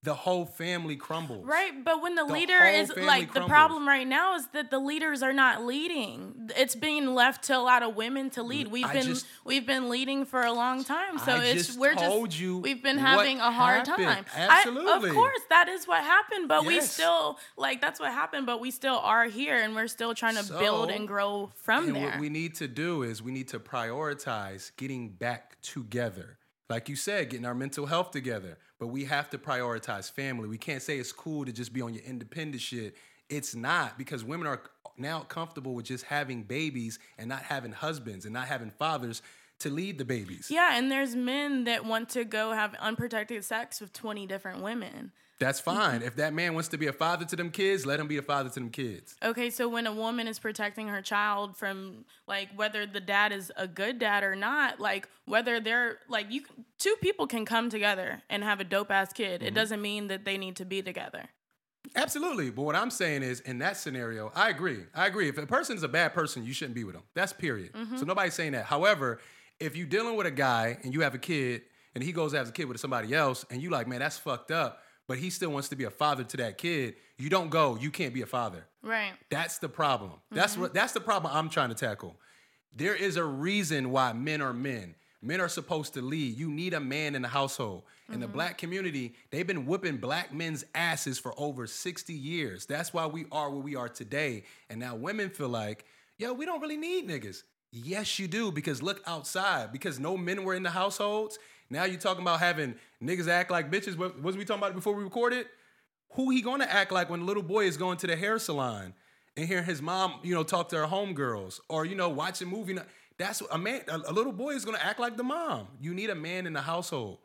the whole family crumbles. Right, but when the, The leader is like the problem right now is that the leaders are not leading. It's being left to a lot of women to lead. We've I been just- we've been leading for a long time, so I it's just we're told just you we've been having a hard happened. time. I- Absolutely. of course, that is what happened, but we still like that's what happened, but we still are here and we're still trying to build and grow from And there. what we need to do is we need to prioritize getting back together. Like you said, getting our mental health together. But we have to prioritize family. We can't say it's cool to just be on your independent shit. It's not because women are now comfortable with just having babies and not having husbands and not having fathers to lead the babies. yeah, and there's men that want to go have unprotected sex with 20 different women. That's fine. If that man wants to be a father to them kids, let him be a father to them kids. Okay, so when a woman is protecting her child from like whether the dad is a good dad or not, like whether they're like you two people can come together and have a dope ass kid. Mm-hmm. It doesn't mean that they need to be together. Absolutely. But what I'm saying is, in that scenario, I agree. I agree. If a person's a bad person, you shouldn't be with them. That's period. So nobody's saying that. However, if you're dealing with a guy and you have a kid and he goes have a kid with somebody else and you like, man, that's fucked up, but he still wants to be a father to that kid, you don't go, you can't be a father. Right. That's the problem. That's mm-hmm. what that's the problem I'm trying to tackle. There is a reason why men are men. Men are supposed to lead. You need a man in the household. In the mm-hmm. black community, they've been whipping black men's asses for over 60 years. That's why we are where we are today. And now women feel like, yo, we don't really need niggas. Yes, you do, because look outside. Because no men were in the households. Now you're talking about having niggas act like bitches. What was we talking about before we recorded? who he gonna act like when the little boy is going to the hair salon and hearing his mom, you know, talk to her homegirls or you know watching movie. That's a man. A little boy is gonna act like the mom. You need a man in the household.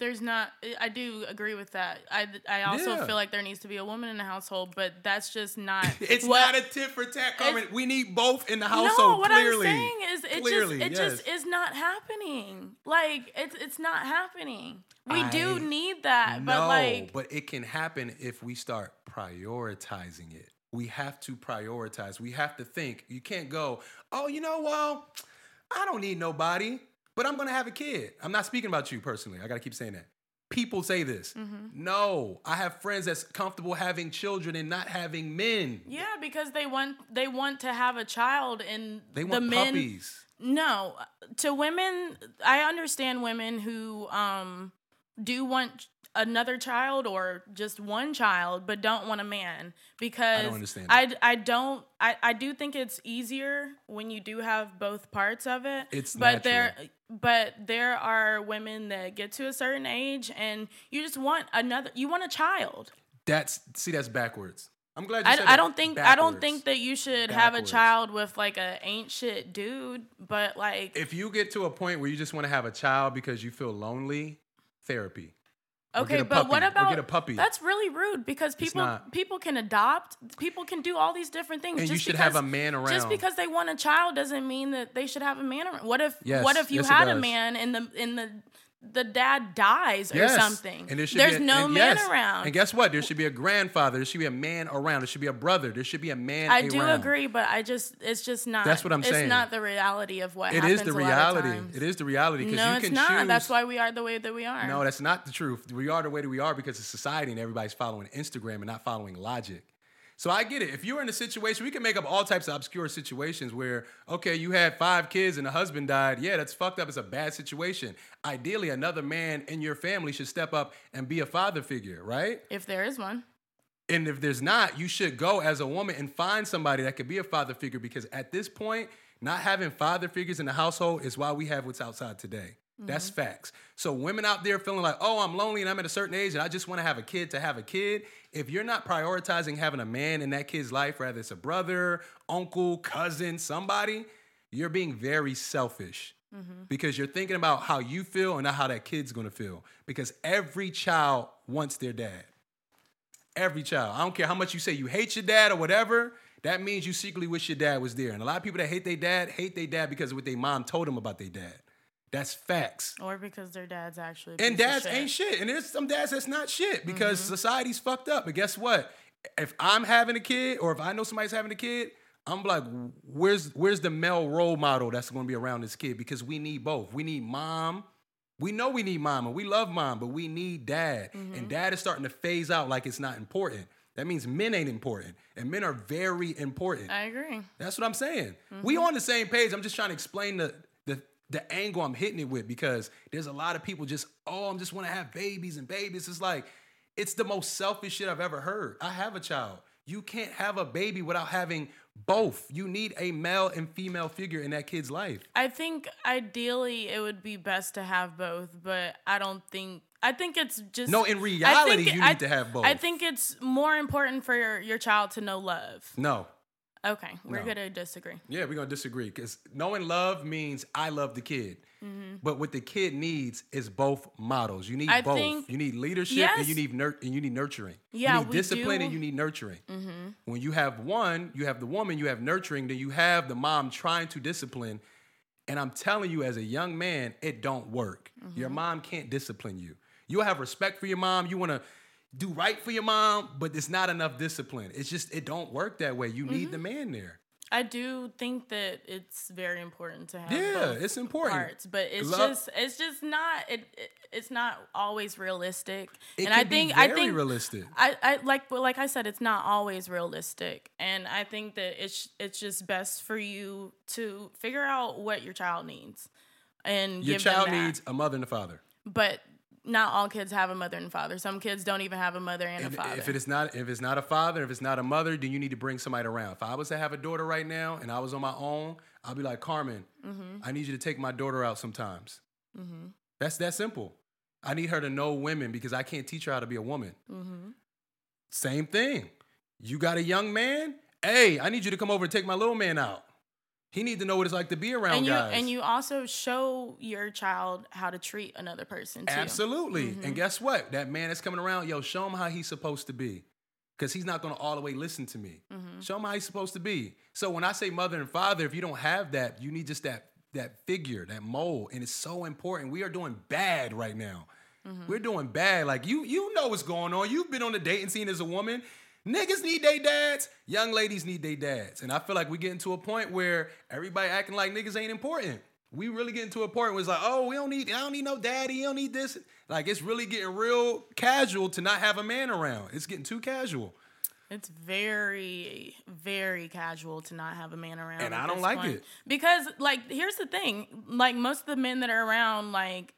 There's not I do agree with that. I I also Yeah. feel like there needs to be a woman in the household, but that's just not [laughs] It's what- not a tit for tat, Carmen. We need both in the household. No, what clearly. I'm saying is it Clearly, just it just is not happening. Like it's it's not happening. We I do need that, but like but it can happen if we start prioritizing it. We have to prioritize. We have to think. You can't go, oh, you know, well, I don't need nobody, but I'm gonna have a kid. I'm not speaking about you personally. I gotta keep saying that. people say this. Mm-hmm. No, I have friends that's comfortable having children and not having men. Yeah, because they want they want to have a child and They the want men puppies. No, to women, I understand women who um do want another child or just one child but don't want a man because understand I, I don't I, I do think it's easier when you do have both parts of it. It's but there but there are women that get to a certain age and you just want another you want a child. That's see, that's backwards. I'm glad you said I, I don't think I don't think that you should have a child with like a ain't shit dude but like if you get to a point where you just want to have a child because you feel lonely, therapy. Okay, but what or about get a puppy? That's really rude because people not. people can adopt, people can do all these different things. And you Just should because, have a man around. Just because they want a child doesn't mean that they should have a man around. What if Yes, what if you yes, had a man in the in the the dad dies or Yes. something? And there should There's be a- no man yes. around. And guess what? There should be a grandfather. There should be a man around. There should be a brother. There should be a man I around. do agree, but I just it's just not. That's what I'm saying. it's not the reality of what It is the a lot of reality. It is the reality because No, you it's can not. choose. That's why we are the way that we are. No, that's not the truth. We are the way that we are because of society and everybody's following Instagram and not following logic. So I get it. If you're in a situation, we can make up all types of obscure situations where, okay, you had five kids and the husband died. Yeah, that's fucked up. It's a bad situation. Ideally, another man in your family should step up and be a father figure, right? if there is one. And if there's not, you should go as a woman and find somebody that could be a father figure because at this point, not having father figures in the household is why we have what's outside today. That's mm-hmm. facts. So women out there feeling like, oh, I'm lonely and I'm at a certain age and I just want to have a kid to have a kid. If you're not prioritizing having a man in that kid's life, whether it's a brother, uncle, cousin, somebody, you're being very selfish mm-hmm. because you're thinking about how you feel and not how that kid's gonna feel. Because every child wants their dad. Every child. I don't care how much you say you hate your dad or whatever. That means you secretly wish your dad was there. And a lot of people that hate their dad hate their dad because of what their mom told them about their dad. That's facts. Or because their dad's actually a And dads shit. ain't shit. And there's some dads that's not shit because Mm-hmm. society's fucked up. But guess what? If I'm having a kid or if I know somebody's having a kid, I'm like, where's where's the male role model that's gonna be around this kid? Because we need both. We need mom. We know we need mom and we love mom, but we need dad. Mm-hmm. And dad is starting to phase out like it's not important. That means men ain't important. And men are very important. I agree. That's what I'm saying. We Mm-hmm. on the same page. I'm just trying to explain the the angle I'm hitting it with because there's a lot of people just oh I'm just want to have babies and babies. It's like it's the most selfish shit I've ever heard. I have a child. You can't have a baby without having both. You need a male and female figure in that kid's life. I think ideally it would be best to have both, but I don't think. I think it's just No, in I reality, think- you I- need to have both. I think it's more important for your, your child to know love. No. Okay, we're No. gonna disagree. Yeah, we're gonna disagree because knowing love means I love the kid. But what the kid needs is both models. You need Mm-hmm. I both. think- you need leadership and you need nur- and you need nurturing. Yeah, you need we discipline do. Mm-hmm. and you need nurturing. When you have one, you have the woman, you have nurturing, then you have the mom trying to discipline. And I'm telling you, as a young man, it don't work. Your Mm-hmm. mom can't discipline you. You'll have respect for your mom. You want to do right for your mom, but it's not enough discipline. It's just it don't work that way. You Mm-hmm. need the man there. I do think that it's very important to have Yeah, it's important. parts, but it's Love- just it's just not it, it it's not always realistic. It and I think I think realistic. I, I like but like I said, it's not always realistic, and I think that it's it's just best for you to figure out what your child needs, and Your child needs a mother and a father. But not all kids have a mother and father. Some kids don't even have a mother and, And a father. if it is not if it's not a father, if it's not a mother, then you need to bring somebody around. If I was to have a daughter right now and I was on my own, I'll be like Carmen, Mm-hmm. I need you to take my daughter out sometimes. That's that simple. I need her to know women because I can't teach her how to be a woman. Mm-hmm. Same thing. You got a young man. Hey, I need you to come over and take my little man out. He need to know what it's like to be around and you guys. and you also show your child how to treat another person too. Absolutely. Mm-hmm. And guess what? That man that's coming around, yo, show him how he's supposed to be. Because he's not going to all the way listen to me. Mm-hmm. Show him how he's supposed to be. So when I say mother and father, if you don't have that, you need just that that figure, that mold. And it's so important. We are doing bad right now. Mm-hmm. We're doing bad. Like you, you know what's going on. You've been on the dating scene as a woman. Niggas need their dads. Young ladies need their dads. And I feel like we're getting to a point where everybody acting like niggas ain't important. We really getting to a point where it's like, oh, we don't need, I don't need no daddy, you don't need this. Like it's really getting real casual to not have a man around. It's getting too casual. It's very, very casual to not have a man around. And I don't like point. it. Because, like, here's the thing like, most of the men that are around, like,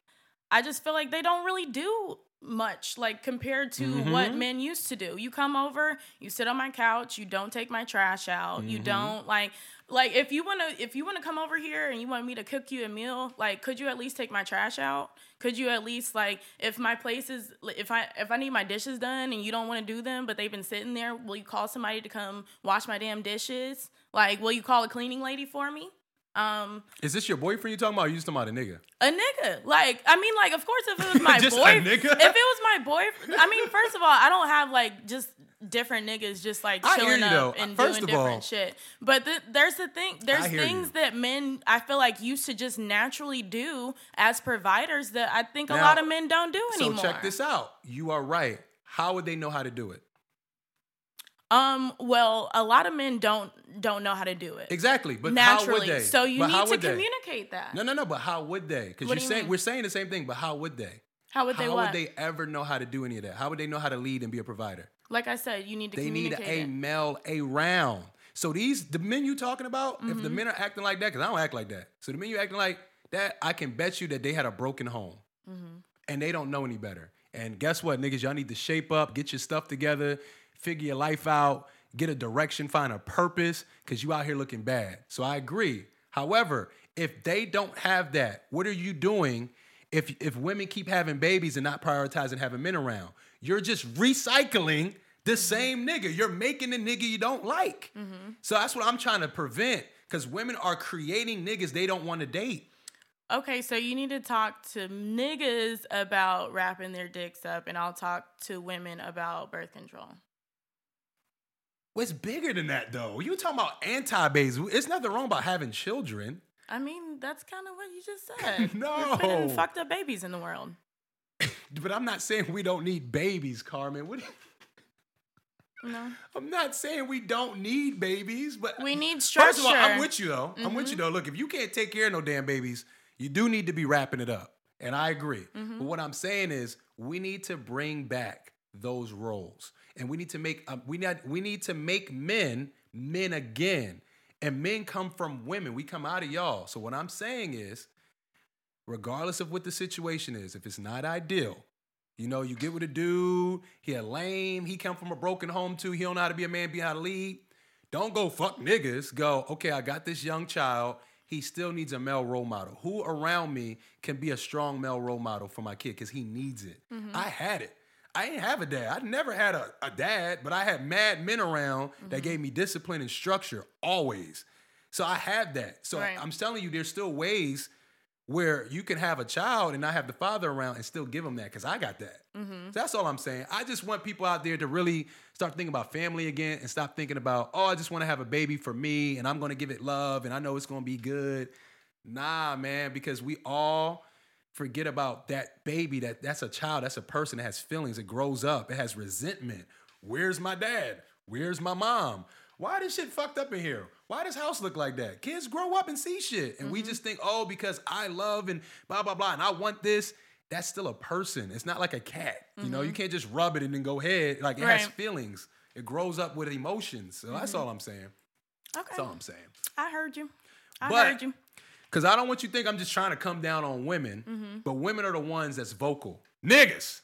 I just feel like they don't really do much, like, compared to Mm-hmm. what men used to do. You come over, you sit on my couch, you don't take my trash out, you Mm-hmm. don't, like, like if you wanna if you wanna come over here and you want me to cook you a meal, like could you at least take my trash out? Could you at least like if my place is if I if I need my dishes done and you don't want to do them but they've been sitting there, will you call somebody to come wash my damn dishes? Like will you call a cleaning lady for me? Um, Is this your boyfriend you talking about? Or you just talking about a nigga? a nigga. Like, I mean, like, of course, if it was [laughs] my Just a boy, if it was my boyfriend, I mean, first of all, I don't have like just different niggas just like chilling up though. and First doing of all- different shit. But th- there's the thing, there's things you. that men I feel like used to just naturally do as providers that I think a lot of men don't do So anymore. check this out. You are right. How would they know how to do it? Um, well, a lot of men don't don't know how to do it Exactly. But how would naturally. they? So you But need to they? communicate that. No, no, no. But how would they? Because you're saying mean? we're saying the same thing. But how would they? How would they how what? would they ever know how to do any of that? How would they know how to lead and be a provider? like I said, you need to They need a it. male around. So these the men you talking about, if Mm-hmm. the men are acting like that, because I don't act like that. So the men you acting like that, I can bet you that they had a broken home. Mm-hmm. And they don't know any better. And guess what, niggas? Y'all need to shape up, get your stuff together, figure your life out, get a direction, find a purpose, because you out here looking bad. So I agree. However, if they don't have that, what are you doing if if women keep having babies and not prioritizing having men around? You're just recycling the mm-hmm. same nigga. You're making the nigga you don't like. Mm-hmm. So that's what I'm trying to prevent. Because women are creating niggas they don't want to date. Okay, so you need to talk to niggas about wrapping their dicks up, and I'll talk to women about birth control. It's bigger than that though. You talking about anti-babies. It's nothing wrong about having children. I mean, that's kind of what you just [laughs] said. No. You're putting fucked up babies in the world. [laughs] But I'm not saying we don't need babies, Carmen. What, No, [laughs] I'm not saying we don't need babies, but we need structure. First of all, I'm with you though. I'm Mm-hmm. with you though. Look, if you can't take care of no damn babies, you do need to be wrapping it up. And I agree. Mm-hmm. But what I'm saying is we need to bring back those roles. And we need to make um, we need we need to make men men again. And men come from women. We come out of y'all. So what I'm saying is regardless of what the situation is, if it's not ideal, you know, you get with a dude, he a lame, he come from a broken home too, he don't know how to be a man, be how to lead. Don't go fuck niggas. Go, okay, I got this young child. He still needs a male role model. Who around me can be a strong male role model for my kid? Because he needs it. I had it. I ain't have a dad. I never had a, a dad, but I had mad men around that mm-hmm. gave me discipline and structure always. So I had that. So Right. I'm telling you, there's still ways where you can have a child and not have the father around and still give them that because I got that. Mm-hmm. So that's all I'm saying. I just want people out there to really start thinking about family again and stop thinking about, oh, I just want to have a baby for me and I'm going to give it love and I know it's going to be good. Nah, man, because we all forget about that baby that that's a child, that's a person that has feelings, it grows up, it has resentment. Where's my dad? Where's my mom? Why this shit fucked up in here? Why does house look like that? Kids grow up and see shit. And we just mm-hmm. think, oh, because I love and blah, blah, blah, and I want this. That's still a person. It's not like a cat. You know, you mm-hmm. can't just rub it and then go ahead. Like it has feelings. It grows up with emotions. So that's mm-hmm. all I'm saying. Okay, That's all I'm saying. I heard you. I But- heard you. Cause I don't want you to think I'm just trying to come down on women, Mm-hmm. but women are the ones that's vocal. Niggas.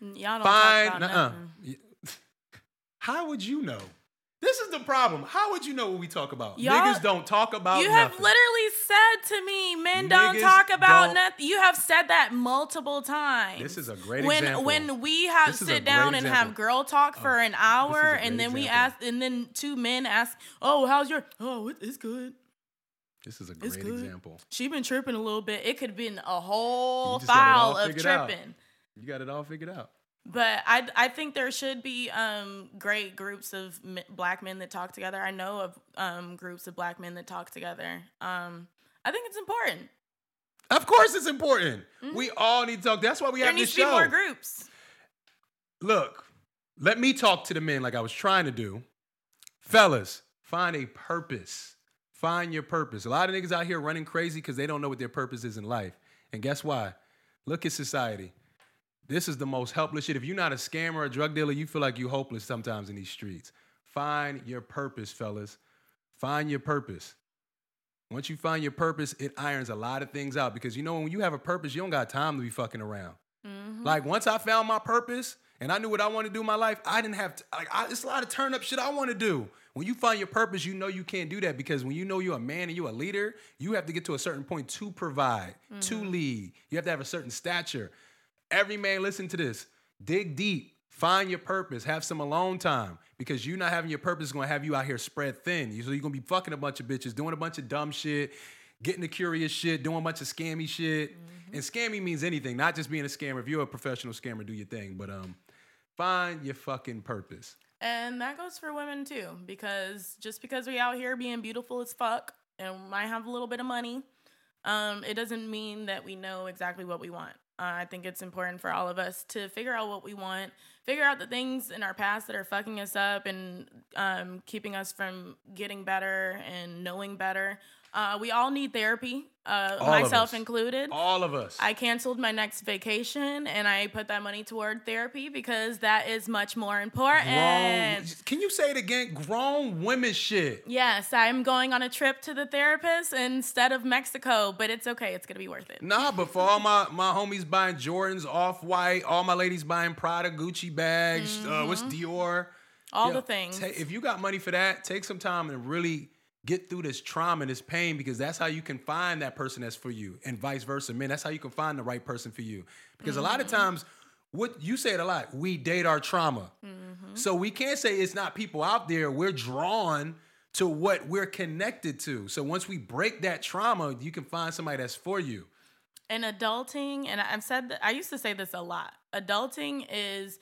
Y'all don't Fine. talk about nuh-uh. nothing. [laughs] How would you know? This is the problem. How would you know what we talk about? Y'all- Niggas don't talk about You have nothing. literally said to me, men don't talk about don't- nothing. You have said that multiple times. This is a great when example. when we have This is a sit down and example. have girl talk for an hour, and then we ask, and then two men ask, "Oh, how's your? Oh, it's good. This is a great example. She been tripping a little bit. It could have been a whole You just got it all file of figured out. tripping." You got it all figured out. But I I think there should be um great groups of m- black men that talk together. I know of um groups of black men that talk together. Um, I think it's important. Of course, it's important. We all need to talk. That's why we Mm-hmm. There have needs to be more groups. Look, let me talk to the men like I was trying to do. Fellas, find a purpose. Find your purpose. A lot of niggas out here running crazy because they don't know what their purpose is in life. And guess why? Look at society. This is the most helpless shit. If you're not a scammer or a drug dealer, you feel like you're hopeless sometimes in these streets. Find your purpose, fellas. Find your purpose. Once you find your purpose, it irons a lot of things out because you know when you have a purpose, you don't got time to be fucking around. Mm-hmm. Like once I found my purpose and I knew what I wanted to do in my life, I didn't have to. Like I, it's a lot of turn up shit I want to do. When you find your purpose, you know you can't do that because when you know you're a man and you're a leader, you have to get to a certain point to provide, to lead. You have to have a certain stature. Every man, listen to this. Dig deep. Find your purpose. Have some alone time because you not having your purpose is gonna have you out here spread thin. So you're gonna be fucking a bunch of bitches, doing a bunch of dumb shit, getting the curious shit, doing a bunch of scammy shit. And scammy means anything, not just being a scammer. If you're a professional scammer, do your thing. But um, find your fucking purpose. And that goes for women too, because just because we out here being beautiful as fuck and might have a little bit of money, um, it doesn't mean that we know exactly what we want. Uh, I think it's important for all of us to figure out what we want, figure out the things in our past that are fucking us up and um, keeping us from getting better and knowing better. Uh, we all need therapy, uh, myself included. All of us. I canceled my next vacation and I put that money toward therapy because that is much more important. Grown, can you say it again? Grown women shit. Yes, I'm going on a trip to the therapist instead of Mexico, but it's okay. It's gonna be worth it. Nah, but for all my my homies buying Jordans, off white, all my ladies buying Prada, Gucci bags, uh, what's Dior, All Yo, the things. ta- if you got money for that, take some time and really get through this trauma and this pain because that's how you can find that person that's for you, and vice versa. Man, that's how you can find the right person for you. Because a lot of mm-hmm. times, what you say it a lot, we date our trauma. Mm-hmm. So we can't say it's not people out there. We're drawn to what we're connected to. So once we break that trauma, you can find somebody that's for you. and adulting, and I've said that I used to say this a lot. Adulting is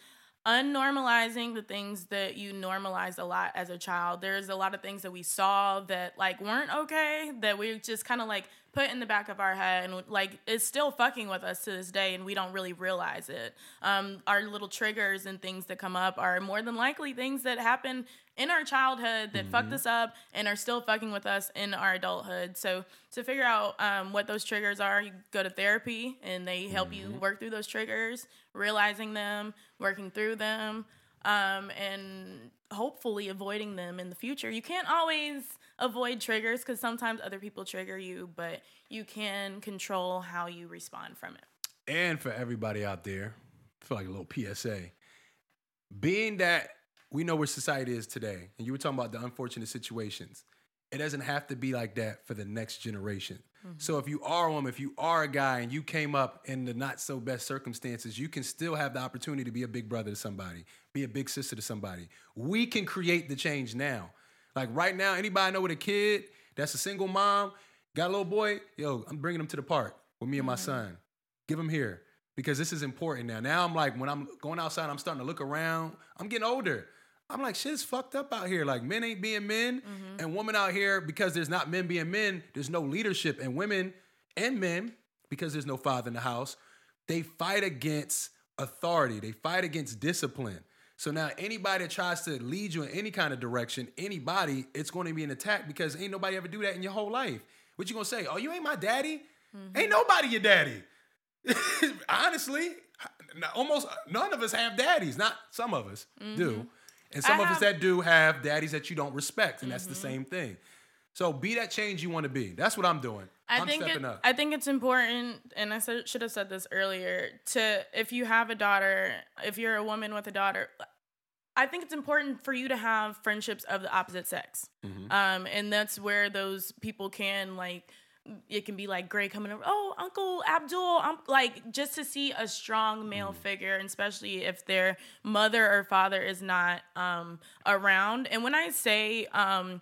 unnormalizing the things that you normalized a lot as a child. There's a lot of things that we saw that like weren't okay that we just kind of like put in the back of our head and like it's still fucking with us to this day and we don't really realize it. Um, our little triggers and things that come up are more than likely things that happen in our childhood that fucked us up and are still fucking with us in our adulthood. So to figure out um, what those triggers are, you go to therapy and they help you work through those triggers, realizing them, working through them, um, and hopefully avoiding them in the future. You can't always avoid triggers because sometimes other people trigger you, but you can control how you respond from it. And for everybody out there, I feel like a little PSA. Being that we know where society is today, and you were talking about the unfortunate situations, it doesn't have to be like that for the next generation. Mm-hmm. So if you are a woman, if you are a guy, and you came up in the not so best circumstances, you can still have the opportunity to be a big brother to somebody, be a big sister to somebody. We can create the change now. Like right now, anybody know with a kid that's a single mom, got a little boy, yo, I'm bringing him to the park with me and my mm-hmm. son. Give him here because this is important now. Now I'm like, when I'm going outside, I'm starting to look around. I'm getting older. I'm like, shit's fucked up out here. Like, men ain't being men, mm-hmm. and women out here, because there's not men being men, there's no leadership. And women and men, because there's no father in the house, they fight against authority, they fight against discipline. So now anybody that tries to lead you in any kind of direction, anybody, it's going to be an attack because ain't nobody ever do that in your whole life. What you gonna say? Oh, you ain't my daddy? Mm-hmm. Ain't nobody your daddy. [laughs] Honestly, almost none of us have daddies. Not some of us mm-hmm. do. And some I of us have- Mm-hmm. that do have daddies that you don't respect, and that's the same thing. So be that change you want to be. That's what I'm doing. I am think stepping it, up. I think it's important, and I said, should have said this earlier. To if you have a daughter, if you're a woman with a daughter, I think it's important for you to have friendships of the opposite sex, Mm-hmm. um, and that's where those people can like. It can be like Gray coming over. Oh, Uncle Abdul, I'm like just to see a strong male Mm-hmm. figure, and especially if their mother or father is not um, around. And when I say um,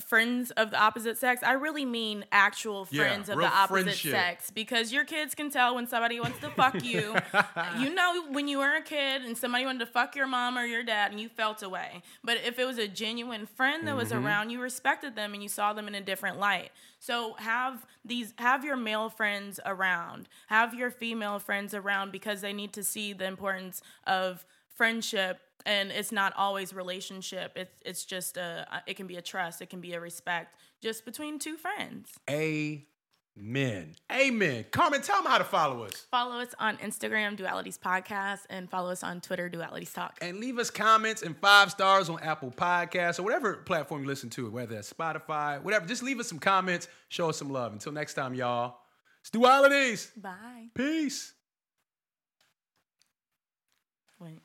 friends of the opposite sex, I really mean actual Yeah, friends of the opposite friendship. sex because your kids can tell when somebody wants to fuck you. [laughs] you know when you were a kid and somebody wanted to fuck your mom or your dad and you felt away. But if it was a genuine friend that was Mm-hmm. around, you respected them and you saw them in a different light. So have these have your male friends around. Have your female friends around because they need to see the importance of friendship and it's not always relationship. It's it's just a uh, it can be a trust. It can be a respect just between two friends. Amen. Amen. Carmen, tell them how to follow us. Follow us on Instagram, Dualities Podcast, and follow us on Twitter, Dualities Talk. And leave us comments and five stars on Apple Podcasts or whatever platform you listen to, whether it's Spotify, whatever. Just leave us some comments, show us some love. Until next time, y'all. It's Dualities. Bye. Peace. Wait.